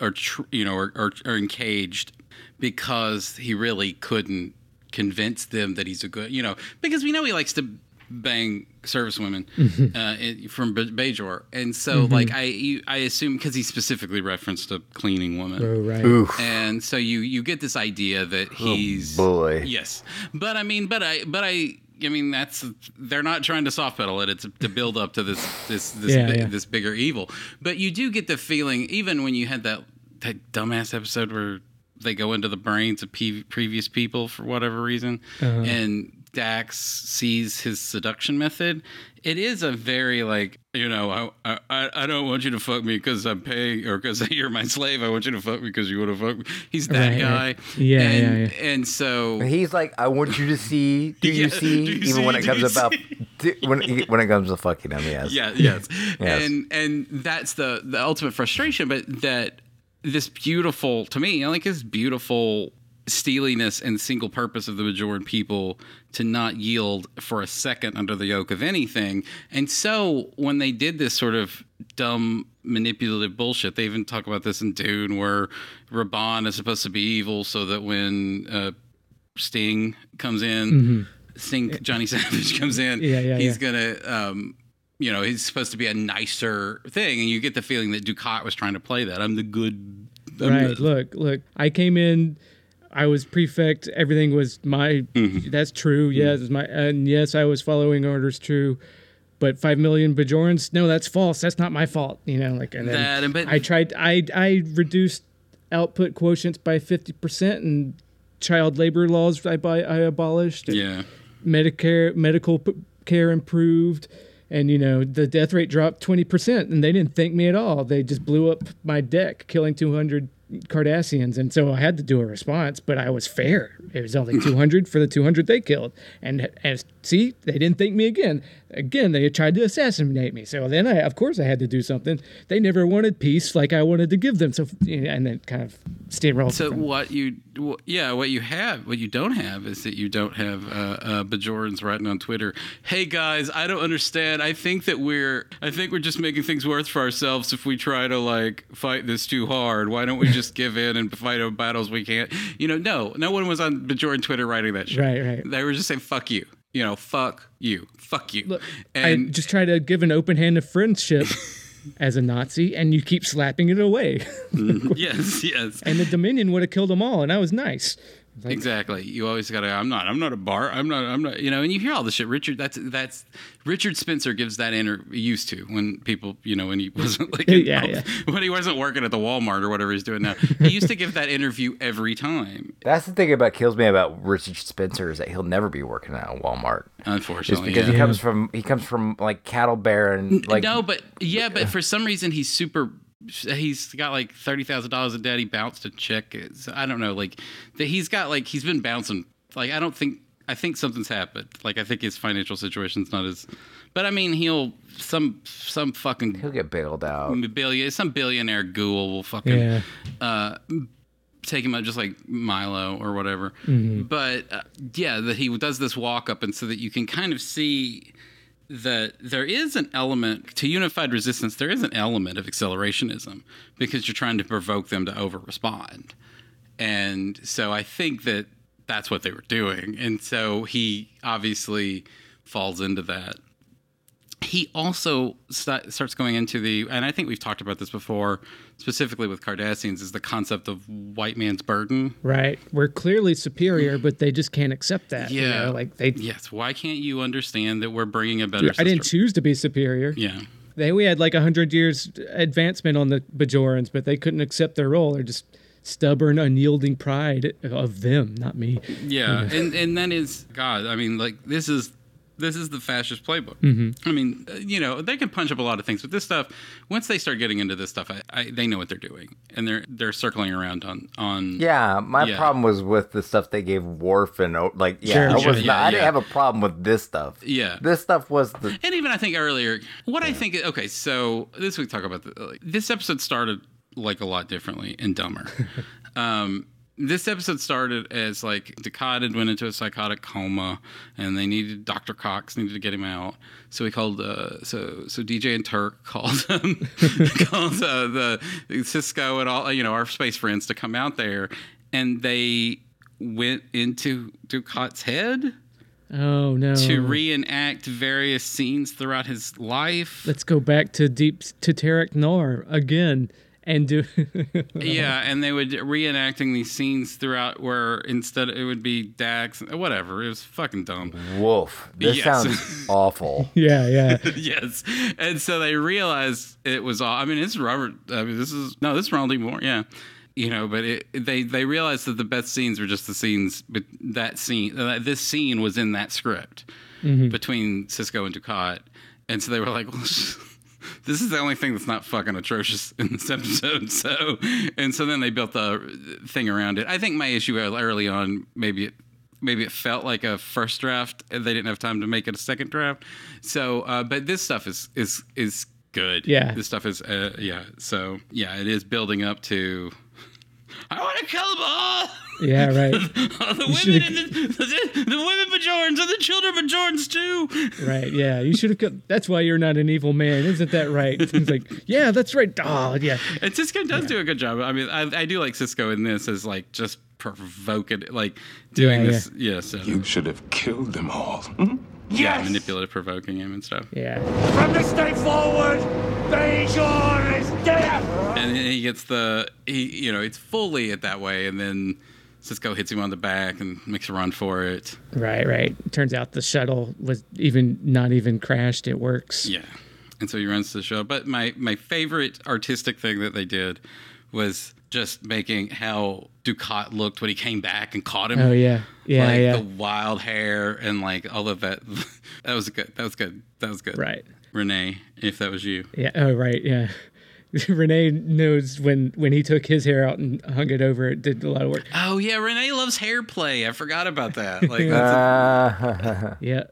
[SPEAKER 3] or you know or, or, or encaged because he really couldn't convince them that he's a good you know because we know he likes to bang servicewomen uh, from B- Bajor, and so like I you, I assume because he specifically referenced a cleaning woman.
[SPEAKER 2] oh right,
[SPEAKER 4] Oof.
[SPEAKER 3] And so you you get this idea that he's
[SPEAKER 4] boy.
[SPEAKER 3] yes, but I mean, but I but I I mean that's they're not trying to soft pedal it. It's to build up to this this this
[SPEAKER 2] Yeah, yeah.
[SPEAKER 3] this bigger evil. But you do get the feeling even when you had that that dumbass episode where they go into the brains of pe- previous people for whatever reason,
[SPEAKER 2] Uh-huh.
[SPEAKER 3] and Dax sees his seduction method. It is a very like you know I I, I don't want you to fuck me because I'm paying or because you're my slave. I want you to fuck me because you want to fuck me. He's that
[SPEAKER 2] Right,
[SPEAKER 3] guy.
[SPEAKER 2] right. Yeah,
[SPEAKER 3] and,
[SPEAKER 2] yeah,
[SPEAKER 3] And so
[SPEAKER 4] He's like, I want you to see. Do you
[SPEAKER 3] Yeah,
[SPEAKER 4] see?
[SPEAKER 3] do you
[SPEAKER 4] Even when it comes about do- when when it comes to fucking him, yes.
[SPEAKER 3] yeah, yes.
[SPEAKER 4] Yes.
[SPEAKER 3] And and that's the the ultimate frustration, but that this beautiful to me, I like this beautiful steeliness and single purpose of the Bajoran people to not yield for a second under the yoke of anything. And so when they did this sort of dumb manipulative bullshit, they even talk about this in Dune where Rabban is supposed to be evil so that when uh, Sting comes in, Sting Johnny Savage comes in,
[SPEAKER 2] Yeah, yeah,
[SPEAKER 3] he's gonna um you know, he's supposed to be a nicer thing, and you get the feeling that Dukat was trying to play that. I'm the good I'm
[SPEAKER 2] right.
[SPEAKER 3] the-
[SPEAKER 2] Look, look, I came in. I was prefect. Everything was my.
[SPEAKER 3] Mm-hmm.
[SPEAKER 2] That's true. Yes, my. And yes, I was following orders. True. But five million Bajorans? No, that's false. That's not my fault. You know, like and then
[SPEAKER 3] That, but-
[SPEAKER 2] I tried. I I reduced output quotients by fifty percent and child labor laws I buy I abolished. and
[SPEAKER 3] yeah.
[SPEAKER 2] Medicare medical p- care improved and you know the death rate dropped 20% and they didn't thank me at all they just blew up my deck killing 200 cardassians and so i had to do a response but i was fair. It was only 200 for the 200 they killed. And as see they didn't thank me again again they tried to assassinate me so then i of course i had to do something they never wanted peace like i wanted to give them so and then kind of steamrolled
[SPEAKER 3] So what you, yeah, what you have, what you don't have is that you don't have uh, uh, Bajorans writing on Twitter. Hey guys, I don't understand. I think that we're, I think we're just making things worse for ourselves if we try to like fight this too hard. Why don't we just give in and fight our battles we can't? You know, no, no one was on Bajoran Twitter writing that shit.
[SPEAKER 2] Right, right.
[SPEAKER 3] They were just saying fuck you. You know, fuck you, fuck you.
[SPEAKER 2] Look,
[SPEAKER 3] and
[SPEAKER 2] I just try to give an open hand of friendship as a Nazi, and you keep slapping it away.
[SPEAKER 3] yes, yes.
[SPEAKER 2] and the Dominion would have killed them all, and I was nice.
[SPEAKER 3] Exactly. You always gotta. I'm not. I'm not a bar. I'm not. I'm not. You know. And you hear all this shit. Richard. That's that's. Richard Spencer gives that inter used to when people. You know when he wasn't like
[SPEAKER 2] Yeah, yeah.
[SPEAKER 3] when he wasn't working at the Walmart or whatever he's doing now. He used to give that interview every time.
[SPEAKER 4] That's the thing about kills me about Richard Spencer is that he'll never be working at Walmart. Just
[SPEAKER 3] Unfortunately,
[SPEAKER 4] because
[SPEAKER 3] yeah.
[SPEAKER 4] he comes from he comes from like cattle baron like
[SPEAKER 3] no, but yeah, but for some reason he's super. He's got like thirty thousand dollars in debt. He bounced a check. It's- I don't know, like that. He's got like he's been bouncing. Like I don't think. I think something's happened. Like I think his financial situation's not as. But I mean, he'll some some fucking
[SPEAKER 4] he'll get bailed out.
[SPEAKER 3] billion some billionaire ghoul will fucking
[SPEAKER 2] Yeah.
[SPEAKER 3] uh, take him out just like Milo or whatever.
[SPEAKER 2] Mm-hmm.
[SPEAKER 3] But uh, yeah, that he does this walk up, and so that you can kind of see that there is an element to unified resistance. There is an element of accelerationism because you're trying to provoke them to over respond, and so I think that that's what they were doing, and so he obviously falls into that he also st- starts going into the and i think we've talked about this before specifically with cardassians is the concept of white man's burden
[SPEAKER 2] Right? We're clearly superior, but they just can't accept that. you
[SPEAKER 3] Yeah.
[SPEAKER 2] know, like they.
[SPEAKER 3] yes why can't you understand that we're bringing a better
[SPEAKER 2] I didn't choose to be superior.
[SPEAKER 3] yeah
[SPEAKER 2] They we had like a hundred years advancement on the Bajorans, but they couldn't accept their role. They're just stubborn, unyielding pride of them, not me.
[SPEAKER 3] yeah and and that is god i mean like this is This is the fascist playbook.
[SPEAKER 2] Mhm.
[SPEAKER 3] I mean, uh, you know, they can punch up a lot of things, but this stuff, once they start getting into this stuff, I, I, they know what they're doing, and they're they're circling around on on.
[SPEAKER 4] Yeah, my
[SPEAKER 3] Yeah.
[SPEAKER 4] problem was with the stuff they gave Worf and like yeah,
[SPEAKER 3] Sure,
[SPEAKER 4] I
[SPEAKER 3] sure,
[SPEAKER 4] was
[SPEAKER 3] yeah,
[SPEAKER 4] not, I didn't
[SPEAKER 3] yeah.
[SPEAKER 4] have a problem with this stuff.
[SPEAKER 3] Yeah.
[SPEAKER 4] This stuff was the
[SPEAKER 3] And even I think earlier, what I think, okay, so this we talk about the, like, this episode started like a lot differently and dumber. um, this episode started as like Dukat had went into a psychotic coma, and they needed Dr. Cox needed to get him out. So he called, uh, so so DJ and Turk called um, called uh, the Sisko and all you know our space friends to come out there, and they went into Dukat's head
[SPEAKER 2] Oh no.
[SPEAKER 3] to reenact various scenes throughout his life.
[SPEAKER 2] Let's go back to deep to Terok Nor again and do.
[SPEAKER 3] yeah, and they would reenacting these scenes throughout where instead it would be Dax, whatever. It was fucking dumb.
[SPEAKER 4] wolf. This
[SPEAKER 3] Yes.
[SPEAKER 4] sounds awful.
[SPEAKER 2] Yeah, yeah.
[SPEAKER 3] yes, and so they realized it was all. I mean, it's Robert. I mean, this is no, this is Ronald D. Moore. Yeah, you know, but it, they they realized that the best scenes were just the scenes, but that scene, uh, this scene was in that script
[SPEAKER 2] Mhm.
[SPEAKER 3] between Sisko and Dukat, and so they were like, well. This is the only thing that's not fucking atrocious in this episode. So, and so then they built the thing around it. I think my issue early on, maybe it maybe it felt like a first draft and they didn't have time to make it a second draft so uh, but this stuff is is is good
[SPEAKER 2] Yeah.
[SPEAKER 3] this stuff is uh, yeah so yeah it is building up to i want to kill them all
[SPEAKER 2] Yeah, right.
[SPEAKER 3] Oh, the
[SPEAKER 2] You
[SPEAKER 3] women
[SPEAKER 2] should've-
[SPEAKER 3] and the, the, the women Bajorans and the children Bajorans too
[SPEAKER 2] Right. Yeah. You should have. That's why you're not an evil man, isn't that right? He's like, yeah, that's right. Oh, yeah.
[SPEAKER 3] and Sisko does do a good job. I mean, I, I do like Sisko in this as like just provoking, like doing
[SPEAKER 2] Yeah,
[SPEAKER 3] this. Yeah, so
[SPEAKER 6] You should have killed them all. Hmm?
[SPEAKER 3] Yeah, manipulative, provoking him and stuff.
[SPEAKER 2] Yeah.
[SPEAKER 7] From this day forward, Bajor is dead!
[SPEAKER 3] And then he gets the he, you know, it's fully it that way, and then Sisko hits him on the back and makes a run for it.
[SPEAKER 2] Right. Right. Turns out the shuttle was even not even crashed. It works.
[SPEAKER 3] Yeah, and so he runs to the show. But my my favorite artistic thing that they did was just making how Dukat looked when he came back and caught him.
[SPEAKER 2] Oh yeah. Yeah.
[SPEAKER 3] like
[SPEAKER 2] yeah.
[SPEAKER 3] the wild hair and like all of that. that was good. That was good. That was good.
[SPEAKER 2] Right.
[SPEAKER 3] Rene, if that was you.
[SPEAKER 2] Yeah. Oh, right. Yeah. Rene knows when when he took his hair out and hung it over. It did a lot of work.
[SPEAKER 3] Oh yeah, Rene loves hair play. I forgot about that. Like that's a-
[SPEAKER 2] Yeah.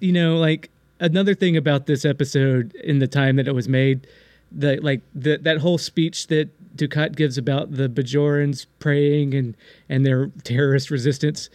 [SPEAKER 2] You know, like another thing about this episode in the time that it was made, the like the, that whole speech that Dukat gives about the Bajorans praying and and their terrorist resistance.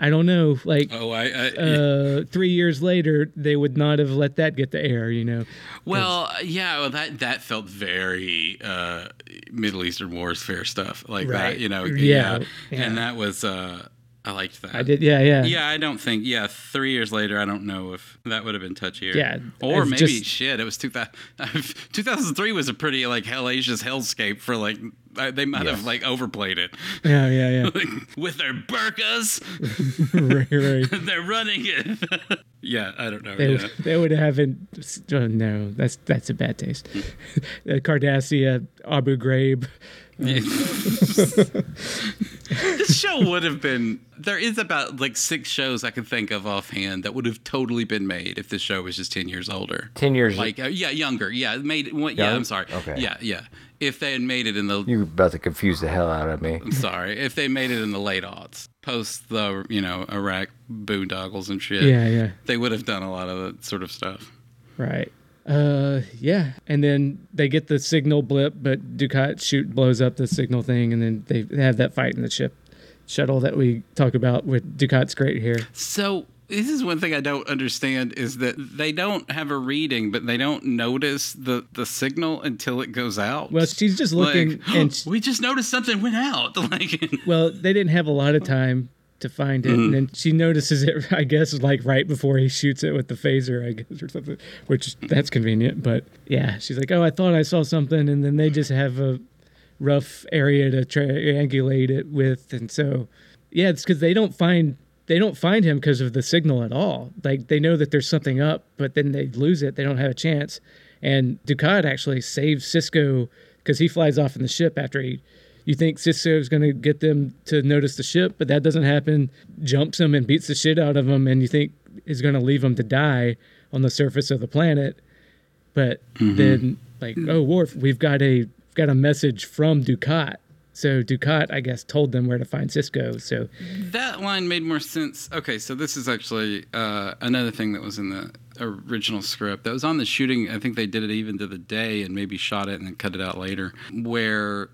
[SPEAKER 2] I don't know, like
[SPEAKER 3] oh, I, I
[SPEAKER 2] uh, three years later, they would not have let that get the air, you know.
[SPEAKER 3] well, yeah, well that that felt very uh, Middle Eastern wars fair stuff like
[SPEAKER 2] Right.
[SPEAKER 3] that. You know,
[SPEAKER 2] Yeah,
[SPEAKER 3] yeah,
[SPEAKER 2] yeah.
[SPEAKER 3] and that was. Uh, I liked that.
[SPEAKER 2] I did, yeah, yeah.
[SPEAKER 3] Yeah, I don't think. Yeah, three years later, I don't know if that would have been touchier.
[SPEAKER 2] Yeah,
[SPEAKER 3] or maybe
[SPEAKER 2] just-
[SPEAKER 3] shit. It was 2000, 2003 was a pretty like hellacious hellscape for like uh, they might have like overplayed it.
[SPEAKER 2] Yeah, yeah, yeah.
[SPEAKER 3] Like, with their burkas,
[SPEAKER 2] right, right.
[SPEAKER 3] they're running it. yeah, I don't know.
[SPEAKER 2] They,
[SPEAKER 3] yeah.
[SPEAKER 2] they would haven't. Oh, no, that's that's a bad taste. Uh, Cardassia, Abu Ghraib.
[SPEAKER 3] this show would have been. There is about like six shows I can think of offhand that would have totally been made if this show was just ten years older.
[SPEAKER 4] 10 years-
[SPEAKER 3] like uh, yeah, younger. Yeah, made. Yeah, I'm sorry.
[SPEAKER 4] Okay.
[SPEAKER 3] Yeah, yeah. If they had made it in the
[SPEAKER 4] You're about to confuse the hell out of me.
[SPEAKER 3] I'm sorry. If they made it in the late aughts, post the you know Iraq boondoggles and shit,
[SPEAKER 2] Yeah, yeah.
[SPEAKER 3] they would have done a lot of that sort of stuff.
[SPEAKER 2] Right. Uh, yeah. And then they get the signal blip, but Dukat shoot blows up the signal thing, and then they have that fight in the ship shuttle that we talk about with Dukat's great here.
[SPEAKER 3] So this is one thing I don't understand is that they don't have a reading, but they don't notice the the signal until it goes out.
[SPEAKER 2] Well, she's just looking,
[SPEAKER 3] Like,
[SPEAKER 2] and
[SPEAKER 3] we just noticed something went out. Like,
[SPEAKER 2] well, they didn't have a lot of time to find it,
[SPEAKER 3] Mhm.
[SPEAKER 2] and then she notices it. I guess like right before he shoots it with the phaser, I guess, or something. Which that's convenient, but yeah, she's like, "Oh, I thought I saw something," and then they just have a rough area to triangulate it with, and so yeah, it's because they don't find they don't find him because of the signal at all. Like they know that there's something up, but then they lose it. They don't have a chance. And Dukat actually saves Sisko because he flies off in the ship after he you think Sisko's going to get them to notice the ship, but that doesn't happen. Jumps them and beats the shit out of them, and you think is going to leave them to die on the surface of the planet. But then, like, oh, Worf, we've got a got a message from Dukat. So Dukat, I guess, told them where to find Sisko. So
[SPEAKER 3] That line made more sense. Okay, so this is actually uh, another thing that was in the original script that was on the shooting. I think they did it even to the day and maybe shot it and then cut it out later. Where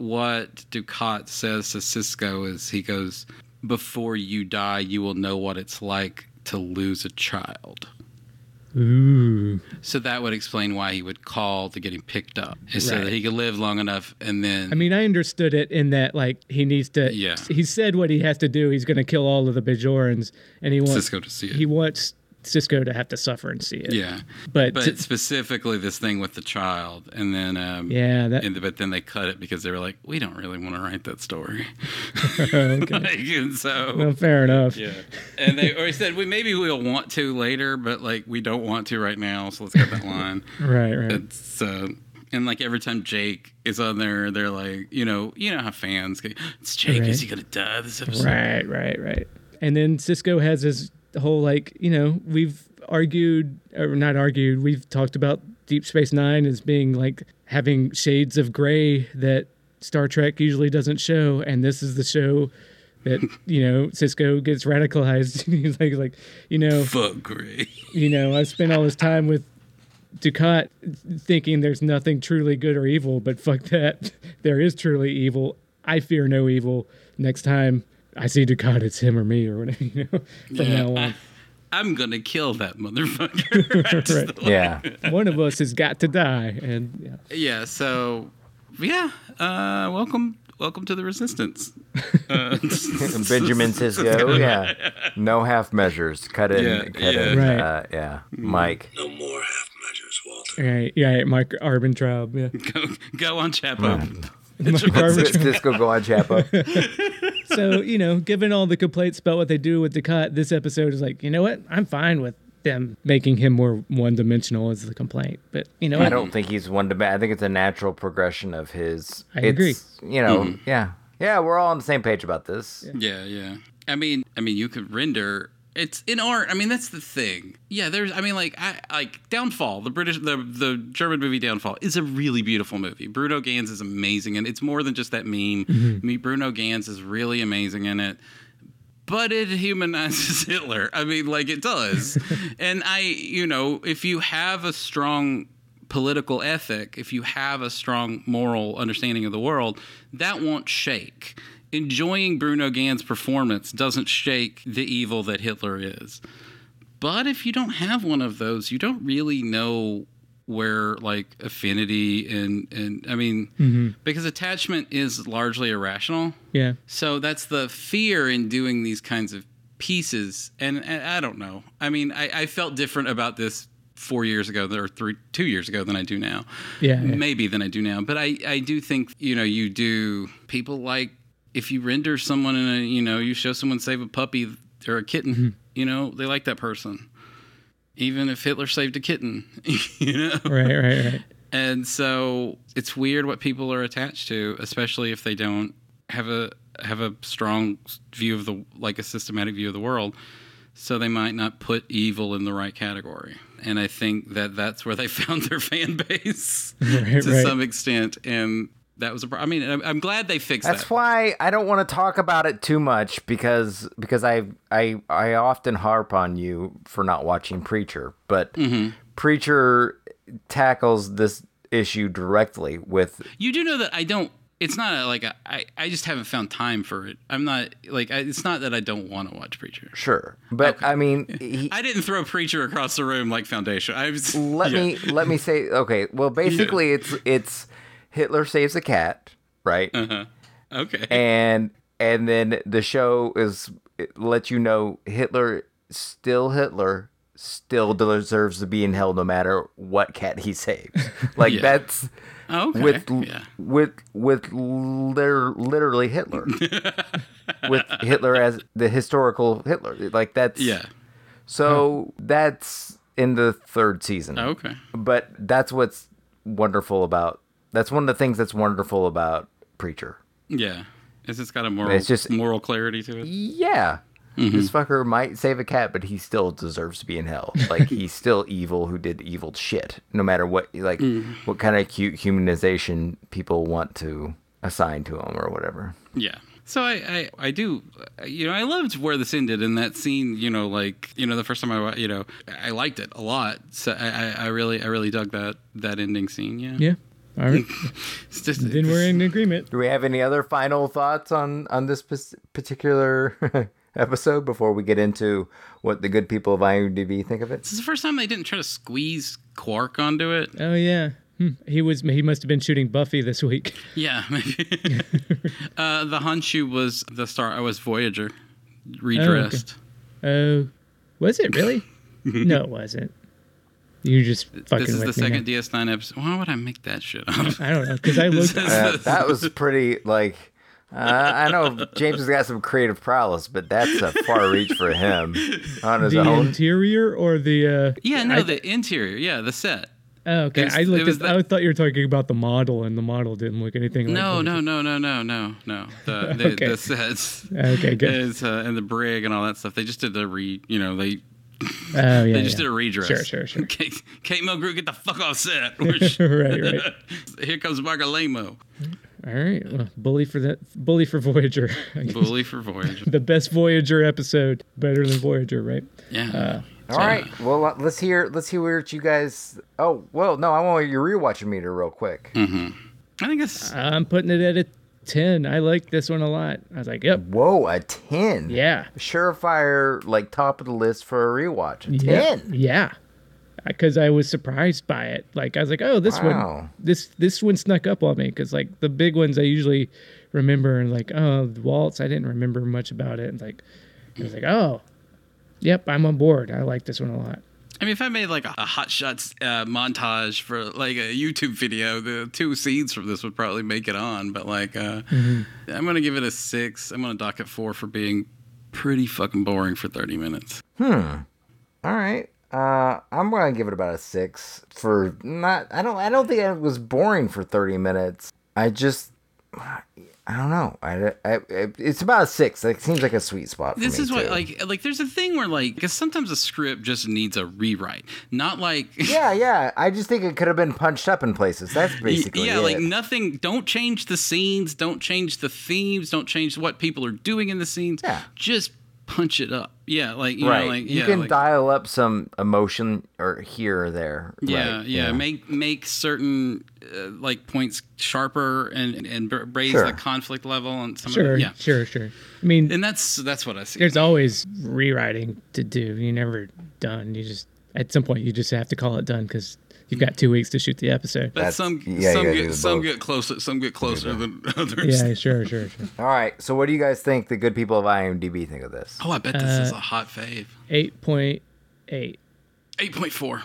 [SPEAKER 3] what Dukat says to Sisko is he goes, Before you die, you will know what it's like to lose a child.
[SPEAKER 2] Ooh.
[SPEAKER 3] So that would explain why he would call to get him picked up, is so that he could live long enough and then.
[SPEAKER 2] I mean, I understood it in that like he needs to.
[SPEAKER 3] Yeah.
[SPEAKER 2] He said what he has to do. He's going to kill all of the Bajorans, and he wants
[SPEAKER 3] Sisko to see it.
[SPEAKER 2] He wants Sisko to have to suffer and see it.
[SPEAKER 3] Yeah,
[SPEAKER 2] But
[SPEAKER 3] but
[SPEAKER 2] t-
[SPEAKER 3] specifically this thing with the child, and then um,
[SPEAKER 2] Yeah, that-
[SPEAKER 3] and, but then they cut it because they were like, we don't really want to write that story.
[SPEAKER 2] okay.
[SPEAKER 3] Like, and so
[SPEAKER 2] Well, fair enough.
[SPEAKER 3] yeah, and they or he said, we maybe we'll want to later, but like we don't want to right now, so let's cut that line.
[SPEAKER 2] Right. Right.
[SPEAKER 3] It's uh, and like every time Jake is on there, they're like, you know, you know how fans, get, it's Jake, is he gonna die this episode?
[SPEAKER 2] Right, right, right. And then Sisko has his whole like, you know, we've argued or not argued, we've talked about Deep Space 9 as being like having shades of gray that Star Trek usually doesn't show and this is the show that, you know, Sisko gets radicalized. He's like like, you know,
[SPEAKER 3] Fuck Gray.
[SPEAKER 2] you know, I spent all this time with Dukat thinking there's nothing truly good or evil, but fuck that. There is truly evil. I fear no evil. Next time I see Dukat, it's him or me or whatever, you know, from
[SPEAKER 3] Yeah,
[SPEAKER 2] now on.
[SPEAKER 3] I, I'm gonna kill that motherfucker.
[SPEAKER 2] Right.
[SPEAKER 4] Yeah.
[SPEAKER 2] One of us has got to die. And yeah.
[SPEAKER 3] yeah so yeah uh welcome welcome to the resistance uh,
[SPEAKER 4] Benjamin Sisko, yeah. No half measures. Cut in,
[SPEAKER 3] Yeah,
[SPEAKER 4] cut
[SPEAKER 3] yeah.
[SPEAKER 4] in.
[SPEAKER 2] Right.
[SPEAKER 4] Uh, yeah. Mike.
[SPEAKER 5] No more half measures, Walter.
[SPEAKER 2] Right, yeah, Mark Ehrmantraut, yeah.
[SPEAKER 3] go, go on chapo
[SPEAKER 2] Mark Ehrmantraut.
[SPEAKER 4] Sisko go on Chapo.
[SPEAKER 2] so you know, given all the complaints about what they do with Dukat, this episode is like, you know what? I'm fine with them making him more one-dimensional as the complaint. But you know,
[SPEAKER 4] I
[SPEAKER 2] what?
[SPEAKER 4] don't think he's one to. I think it's a natural progression of his.
[SPEAKER 2] I
[SPEAKER 4] it's,
[SPEAKER 2] agree.
[SPEAKER 4] You know, mm-hmm. yeah, yeah. We're all on the same page about this.
[SPEAKER 3] yeah yeah i mean i mean you could render it's in art. I mean that's the thing. Yeah there's i mean like i like downfall the british the the german movie downfall is a really beautiful movie. Bruno Ganz is amazing and it's more than just that meme. Mm-hmm. I mean, bruno Ganz is really amazing in it. But it humanizes Hitler. I mean, like it does. and I, you know, if you have a strong political ethic, if you have a strong moral understanding of the world, that won't shake. Enjoying Bruno Ganz' performance doesn't shake the evil that Hitler is. But if you don't have one of those, you don't really know where like affinity and and I mean mm-hmm. because attachment is largely irrational.
[SPEAKER 2] yeah.
[SPEAKER 3] So that's the fear in doing these kinds of pieces. And, and I don't know. I mean, I, I felt different about this four years ago or three, two years ago than I do now.
[SPEAKER 2] Yeah, yeah.
[SPEAKER 3] Maybe than I do now. But I, I do think, you know, you do people like if you render someone in a, you know, you show someone save a puppy or a kitten,
[SPEAKER 2] Mm-hmm.
[SPEAKER 3] you know, they like that person. Even if Hitler saved a kitten, you know?
[SPEAKER 2] Right, right, right.
[SPEAKER 3] And so it's weird what people are attached to, especially if they don't have a have a strong view of the like a systematic view of the world. So they might not put evil in the right category. And I think that that's where they found their fan base
[SPEAKER 2] Right,
[SPEAKER 3] to
[SPEAKER 2] right.
[SPEAKER 3] some extent. And that was a. pro- I mean, I'm, I'm glad they fixed
[SPEAKER 4] That's
[SPEAKER 3] that.
[SPEAKER 4] why I don't want to talk about it too much because because I I I often harp on you for not watching Preacher, but
[SPEAKER 3] Mm-hmm.
[SPEAKER 4] Preacher tackles this issue directly with
[SPEAKER 3] You do know that I don't. It's not like a, I. I just haven't found time for it. I'm not like. I, it's not that I don't want to watch Preacher.
[SPEAKER 4] sure, but I mean he,
[SPEAKER 3] I didn't throw Preacher across the room like Foundation. I was.
[SPEAKER 4] let
[SPEAKER 3] yeah.
[SPEAKER 4] me let me say okay. Well, basically it's it's Hitler saves a cat, right?
[SPEAKER 3] Uh-huh. Okay.
[SPEAKER 4] and and then the show is it lets you know Hitler still Hitler still deserves to be in hell no matter what cat he saves. Like
[SPEAKER 3] Yeah.
[SPEAKER 4] that's
[SPEAKER 3] okay.
[SPEAKER 4] with
[SPEAKER 3] yeah.
[SPEAKER 4] with with liter- literally Hitler. with Hitler as the historical Hitler. Like that's
[SPEAKER 3] Yeah.
[SPEAKER 4] So that's in the third season.
[SPEAKER 3] Okay.
[SPEAKER 4] But that's what's wonderful about that's one of the things that's wonderful about Preacher
[SPEAKER 3] Yeah. It's just got a moral,
[SPEAKER 4] It's just-
[SPEAKER 3] moral clarity to it.
[SPEAKER 4] Yeah.
[SPEAKER 3] Mm-hmm.
[SPEAKER 4] This fucker might save a cat, but he still deserves to be in hell. Like he's still evil who did evil shit, no matter what like
[SPEAKER 3] Mm.
[SPEAKER 4] what kind of cute humanization people want to assign to him or whatever.
[SPEAKER 3] Yeah. So I, I, I do, you know, I loved where this ended in that scene. You know, like you know, the first time I, you know, I liked it a lot. So I, I, I really, I really dug that that ending scene. Yeah.
[SPEAKER 2] Yeah. All right.
[SPEAKER 3] It's just,
[SPEAKER 2] then we're in agreement.
[SPEAKER 4] Do we have any other final thoughts on on this pers- particular episode before we get into what the good people of IMDb think of it?
[SPEAKER 3] This is the first time they didn't try to squeeze Quark onto it.
[SPEAKER 2] Oh yeah. Hmm. He was he must have been shooting Buffy this week.
[SPEAKER 3] Yeah, maybe. uh, the Honshu was the star. I was Voyager, redressed.
[SPEAKER 2] Oh, was it really? no, it wasn't. You just fucking
[SPEAKER 3] This is the
[SPEAKER 2] me
[SPEAKER 3] second
[SPEAKER 2] now.
[SPEAKER 3] DS9 episode. Why would I make that shit up?
[SPEAKER 2] I don't know because I looked.
[SPEAKER 4] Uh, that was pretty like. Uh, I know James has got some creative prowess, but that's a far reach for him on his
[SPEAKER 2] the
[SPEAKER 4] own.
[SPEAKER 2] interior or the uh
[SPEAKER 3] yeah, no,
[SPEAKER 2] I-
[SPEAKER 3] the interior. Yeah, the set.
[SPEAKER 2] oh, okay
[SPEAKER 3] was-
[SPEAKER 2] i looked
[SPEAKER 3] was
[SPEAKER 2] at, i thought you were talking about the model and the model didn't look anything like
[SPEAKER 3] No, no, no, no, no, no, no. The the,
[SPEAKER 2] Okay.
[SPEAKER 3] the sets.
[SPEAKER 2] Okay, good.
[SPEAKER 3] Is, uh, and the brig and all that stuff. They just did the re. You know, they
[SPEAKER 2] oh yeah
[SPEAKER 3] they just
[SPEAKER 2] yeah.
[SPEAKER 3] did a redress.
[SPEAKER 2] sure sure sure
[SPEAKER 3] Kate, Kate Mulgrew, get the fuck off set.
[SPEAKER 2] right right
[SPEAKER 3] Here comes Marc Alaimo.
[SPEAKER 2] all right well, bully for that bully for voyager
[SPEAKER 3] Bully for Voyager.
[SPEAKER 2] the best voyager episode better than voyager right
[SPEAKER 3] Yeah.
[SPEAKER 2] uh
[SPEAKER 4] All right, well uh, let's hear let's hear what you guys. Oh well, no, I want your rewatch meter real quick.
[SPEAKER 3] I think it's
[SPEAKER 2] i'm putting it at a 10 i like this one a lot i was like yep
[SPEAKER 4] Whoa, a ten.
[SPEAKER 2] yeah
[SPEAKER 4] surefire like top of the list for a rewatch. A ten.
[SPEAKER 2] yeah. Because I was surprised by it. Like I was like, oh, this
[SPEAKER 4] Wow.
[SPEAKER 2] one, this this one snuck up on me. Because like the big ones, I usually remember and like, oh, the waltz. I didn't remember much about it. And like, I was like, oh, yep, I'm on board. I like this one a lot.
[SPEAKER 3] I mean, if I made like a, a hot shots uh, montage for like a YouTube video, the two scenes from this would probably make it on. But like, uh, I'm gonna give it a six. I'm gonna dock it four for being pretty fucking boring for 30 minutes. Hmm.
[SPEAKER 4] All right. Uh, I'm gonna give it about a six for not. I don't. I don't think it was boring for 30 minutes. I just. I don't know. I, I, it's about a six. It seems like a sweet spot. For
[SPEAKER 3] This
[SPEAKER 4] me,
[SPEAKER 3] is what
[SPEAKER 4] too.
[SPEAKER 3] like like there's a thing where like because sometimes a script just needs a rewrite, not like
[SPEAKER 4] Yeah, yeah. I just think it could have been punched up in places. That's basically
[SPEAKER 3] yeah,
[SPEAKER 4] it.
[SPEAKER 3] like nothing. Don't change the scenes. Don't change the themes. Don't change what people are doing in the scenes.
[SPEAKER 4] Yeah.
[SPEAKER 3] just punch it up. Yeah, like you
[SPEAKER 4] right.
[SPEAKER 3] know, like
[SPEAKER 4] you
[SPEAKER 3] yeah,
[SPEAKER 4] can
[SPEAKER 3] like,
[SPEAKER 4] dial up some emotion or here or there.
[SPEAKER 3] Yeah,
[SPEAKER 4] Right,
[SPEAKER 3] yeah, Make make certain uh, like points sharper and and raise
[SPEAKER 4] Sure.
[SPEAKER 3] the conflict level and some
[SPEAKER 2] Sure,
[SPEAKER 3] of it. Yeah,
[SPEAKER 2] sure, sure. I mean,
[SPEAKER 3] and that's that's what I see.
[SPEAKER 2] there's always rewriting to do. You're never done. You just at some point you just have to call it done because you've got two weeks to shoot the episode.
[SPEAKER 3] but
[SPEAKER 4] That's-
[SPEAKER 3] some
[SPEAKER 4] yeah,
[SPEAKER 3] some get some
[SPEAKER 4] both.
[SPEAKER 3] get closer some get closer than others.
[SPEAKER 2] Yeah, sure, sure, sure.
[SPEAKER 4] All right. So, what do you guys think the good people of IMDb think of this?
[SPEAKER 3] Oh, I bet this
[SPEAKER 2] Uh,
[SPEAKER 3] is a hot fave.
[SPEAKER 2] Eight point eight.
[SPEAKER 3] Eight point four.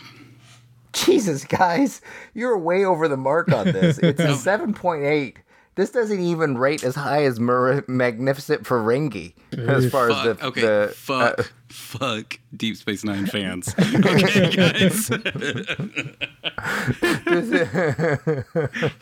[SPEAKER 4] Jesus, guys, you're way over the mark on this. It's a 7.8. This doesn't even rate as high as Mar- Magnificent Ferengi as far as the
[SPEAKER 3] okay.
[SPEAKER 4] the
[SPEAKER 3] fuck.
[SPEAKER 4] uh,
[SPEAKER 3] fuck. Deep Space Nine fans. Okay, guys.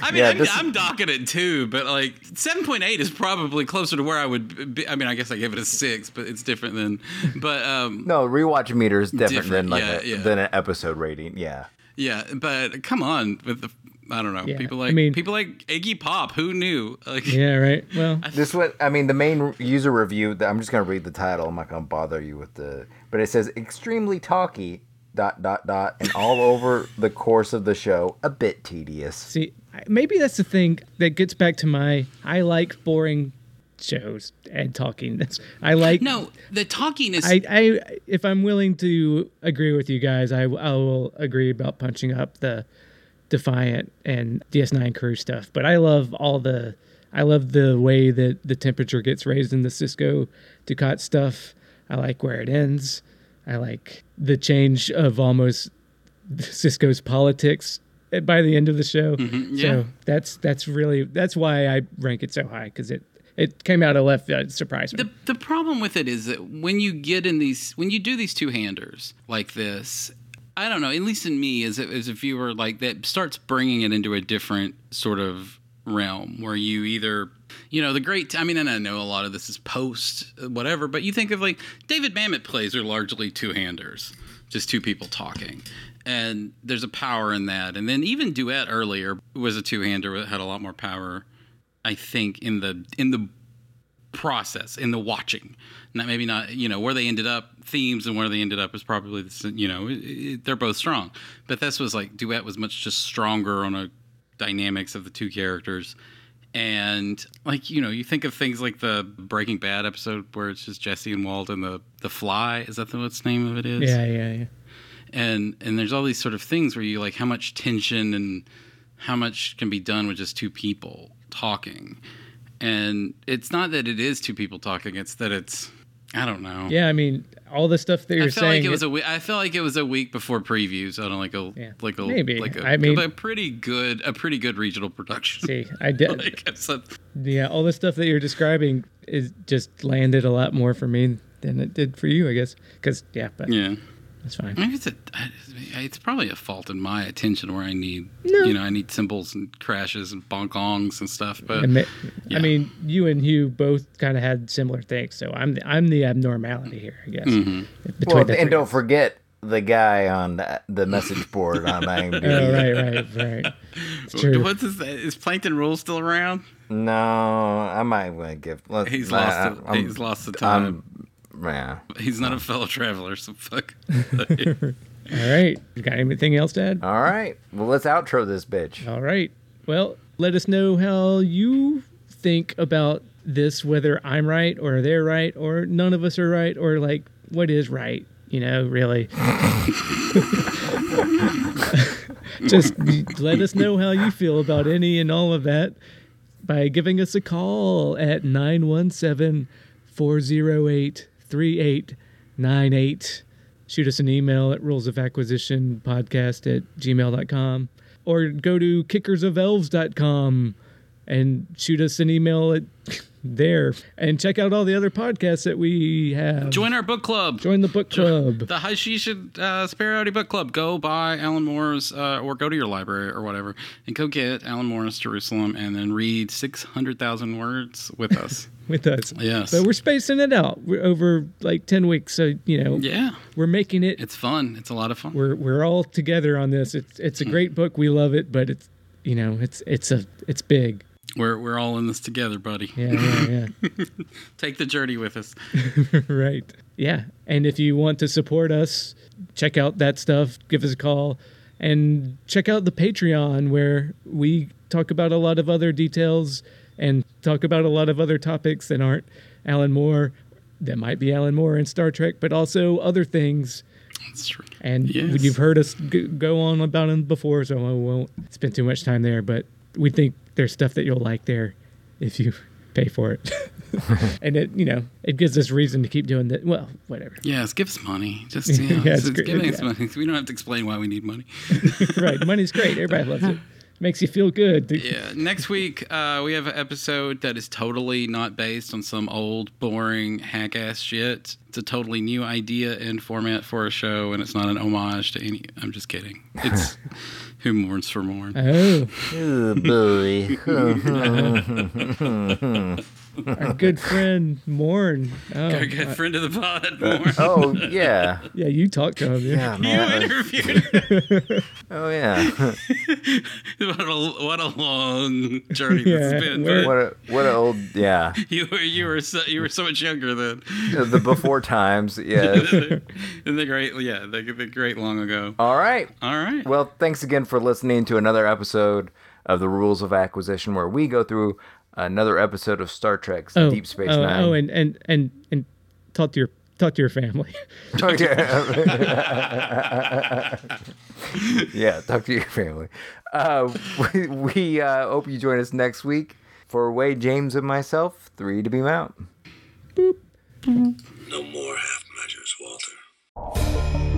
[SPEAKER 3] I mean,
[SPEAKER 4] Yeah,
[SPEAKER 3] I'm, I'm docking it too, but like 7.8 is probably closer to where I would be. I mean, I guess I gave it a six, but it's different than. But um,
[SPEAKER 4] no rewatch meter is different,
[SPEAKER 3] Different,
[SPEAKER 4] than like
[SPEAKER 3] yeah,
[SPEAKER 4] a,
[SPEAKER 3] yeah.
[SPEAKER 4] than an episode rating. Yeah.
[SPEAKER 3] Yeah, but come on with the. I don't know.
[SPEAKER 2] Yeah,
[SPEAKER 3] people
[SPEAKER 2] I
[SPEAKER 3] like
[SPEAKER 2] mean-
[SPEAKER 3] people like Iggy Pop. Who knew? Like,
[SPEAKER 2] Yeah, right. Well,
[SPEAKER 4] This what I mean. The main user review. I'm just gonna read the title. I'm not gonna bother you with the. But it says extremely talky. Dot dot dot, and all over the course of the show, a bit tedious.
[SPEAKER 2] see, maybe that's the thing that gets back to my. I like boring shows and talking. That's I like.
[SPEAKER 3] no, the talking is.
[SPEAKER 2] I, I if I'm willing to agree with you guys, I, I will agree about punching up the Defiant and DS9 crew stuff. But I love all the I love the way that the temperature gets raised in the Sisko Dukat stuff. I like where it ends. I like the change of almost Sisko's politics by the end of the show.
[SPEAKER 3] Mm-hmm, yeah.
[SPEAKER 2] So that's that's really that's why I rank it so high because it it came out of left field. It surprised me.
[SPEAKER 3] the the problem with it is that when you get in these when you do these two handers like this I don't know. At least in me, as a, as a viewer, like that starts bringing it into a different sort of realm where you either, you know, the great. I mean, and I know a lot of this is post uh, whatever, but you think of like David Mamet plays are largely two handers, just two people talking. And there's a power in that. And then even Duet earlier was a two hander that had a lot more power, I think, in the in the process in the watching. Not maybe not you know where they ended up themes and where they ended up is probably the, you know it, it, they're both strong. But this was like duet was much just stronger on a dynamics of the two characters. And like you know you think of things like the breaking bad episode where it's just jesse and walt and the the fly. Is that the what's the name of it is?
[SPEAKER 2] Yeah, yeah, yeah.
[SPEAKER 3] and and there's all these sort of things where you like how much tension and how much can be done with just two people talking and it's not that it is two people talking it's that it's i don't know
[SPEAKER 2] Yeah, I mean, all the stuff that you're
[SPEAKER 3] I feel
[SPEAKER 2] saying.
[SPEAKER 3] like it was a we- I feel like it was a week before previews on like a
[SPEAKER 2] Yeah,
[SPEAKER 3] like a
[SPEAKER 2] maybe.
[SPEAKER 3] like a,
[SPEAKER 2] I mean-
[SPEAKER 3] a pretty good a pretty good regional production.
[SPEAKER 2] See, I did.
[SPEAKER 3] like, a-
[SPEAKER 2] yeah, all the stuff that you're describing is just landed a lot more for me than it did for you, I guess. Because yeah, but
[SPEAKER 3] yeah.
[SPEAKER 2] That's fine.
[SPEAKER 3] Maybe it's a I- it's probably a fault in my attention where I need
[SPEAKER 2] No.
[SPEAKER 3] you know I need cymbals and crashes and bonkongs and stuff. But
[SPEAKER 2] I mean,
[SPEAKER 3] yeah.
[SPEAKER 2] I mean, you and Hugh both kind of had similar things, so I'm the, I'm the abnormality here, I guess.
[SPEAKER 3] Mm-hmm.
[SPEAKER 4] Well, and don't forget the guy on the, the message board on IMDb.
[SPEAKER 2] Oh, right, right, right. It's true.
[SPEAKER 3] what's his is Plankton Rule still around?
[SPEAKER 4] No, I might want to give. Let's,
[SPEAKER 3] He's
[SPEAKER 4] nah,
[SPEAKER 3] lost. The,
[SPEAKER 4] I'm-
[SPEAKER 3] he's lost the time.
[SPEAKER 4] I'm- yeah.
[SPEAKER 3] he's not a fellow traveler, so fuck.
[SPEAKER 2] All right, you got anything else to add?
[SPEAKER 4] All right. Well, let's outro this bitch.
[SPEAKER 2] All right. Well, let us know how you think about this, whether I'm right or they're right or none of us are right or like what is right, you know, really. Just let us know how you feel about any and all of that by giving us a call at 917 408 3898. Shoot us an email at rules of acquisition podcast at gmail.com or go to kickersofelves.com and shoot us an email at there and check out all the other podcasts that we have.
[SPEAKER 3] Join our book club.
[SPEAKER 2] Join the book club.
[SPEAKER 3] The Hashish uh, Superiority Book Club. Go buy Alan Moore's, uh, or go to your library or whatever, and go get Alan Moore's Jerusalem, and then read six hundred thousand words with us.
[SPEAKER 2] with us.
[SPEAKER 3] Yes.
[SPEAKER 2] But we're spacing it out. We're over like 10 weeks. So, you know,
[SPEAKER 3] yeah,
[SPEAKER 2] we're making it.
[SPEAKER 3] it's fun. It's a lot of fun.
[SPEAKER 2] We're, we're all together on this. It's, it's a great book. We love it, but it's, you know, it's, it's a, it's big.
[SPEAKER 3] We're we're all in this together, buddy.
[SPEAKER 2] Yeah. Yeah. Yeah.
[SPEAKER 3] Take the journey with us.
[SPEAKER 2] right. Yeah. And if you want to support us, check out that stuff, give us a call, and check out the Patreon where we talk about a lot of other details and talk about a lot of other topics that aren't Alan Moore. That might be Alan Moore in Star Trek, but also other things.
[SPEAKER 3] That's true.
[SPEAKER 2] And
[SPEAKER 3] Yes.
[SPEAKER 2] you've heard us go on about them before, so I won't spend too much time there. But we think there's stuff that you'll like there if you pay for it. and it, you know, it gives us reason to keep doing that. Well, whatever.
[SPEAKER 3] Yes, give us money. Just you know,
[SPEAKER 2] Yeah, it's
[SPEAKER 3] just
[SPEAKER 2] great.
[SPEAKER 3] give us
[SPEAKER 2] Yeah.
[SPEAKER 3] money. We don't have to explain why we need money.
[SPEAKER 2] right. Money's great. Everybody loves it. Makes you feel good.
[SPEAKER 3] Yeah. Next week, uh, we have an episode that is totally not based on some old, boring, hack ass shit. It's a totally new idea and format for a show, and it's not an homage to any. I'm just kidding. It's Who Mourns for Morn.
[SPEAKER 2] Oh,
[SPEAKER 4] Oh, boy.
[SPEAKER 2] our good friend Morn. Oh,
[SPEAKER 3] Our good friend of the pod, Morn.
[SPEAKER 4] oh, yeah.
[SPEAKER 2] yeah, you talked to him.
[SPEAKER 4] Yeah,
[SPEAKER 3] You
[SPEAKER 4] man.
[SPEAKER 3] interviewed
[SPEAKER 4] Oh, yeah.
[SPEAKER 3] what a what a long journey
[SPEAKER 2] Yeah,
[SPEAKER 3] this has been.
[SPEAKER 4] what a, what a old, yeah.
[SPEAKER 3] you were you were so, you were so much younger then.
[SPEAKER 4] The before times, yeah.
[SPEAKER 3] In the great yeah, the, the great long ago.
[SPEAKER 4] All right.
[SPEAKER 3] All right.
[SPEAKER 4] Well, thanks again for listening to another episode of the Rules of Acquisition, where we go through another episode of Star Trek's
[SPEAKER 2] Oh,
[SPEAKER 4] Deep Space
[SPEAKER 2] oh,
[SPEAKER 4] Nine.
[SPEAKER 2] Oh, and and and and talk to your talk to your family.
[SPEAKER 4] Oh, yeah. yeah, talk to your family. Uh, we we uh, hope you join us next week for Wade, James, and myself. Three to be out.
[SPEAKER 10] No more half measures, Walter.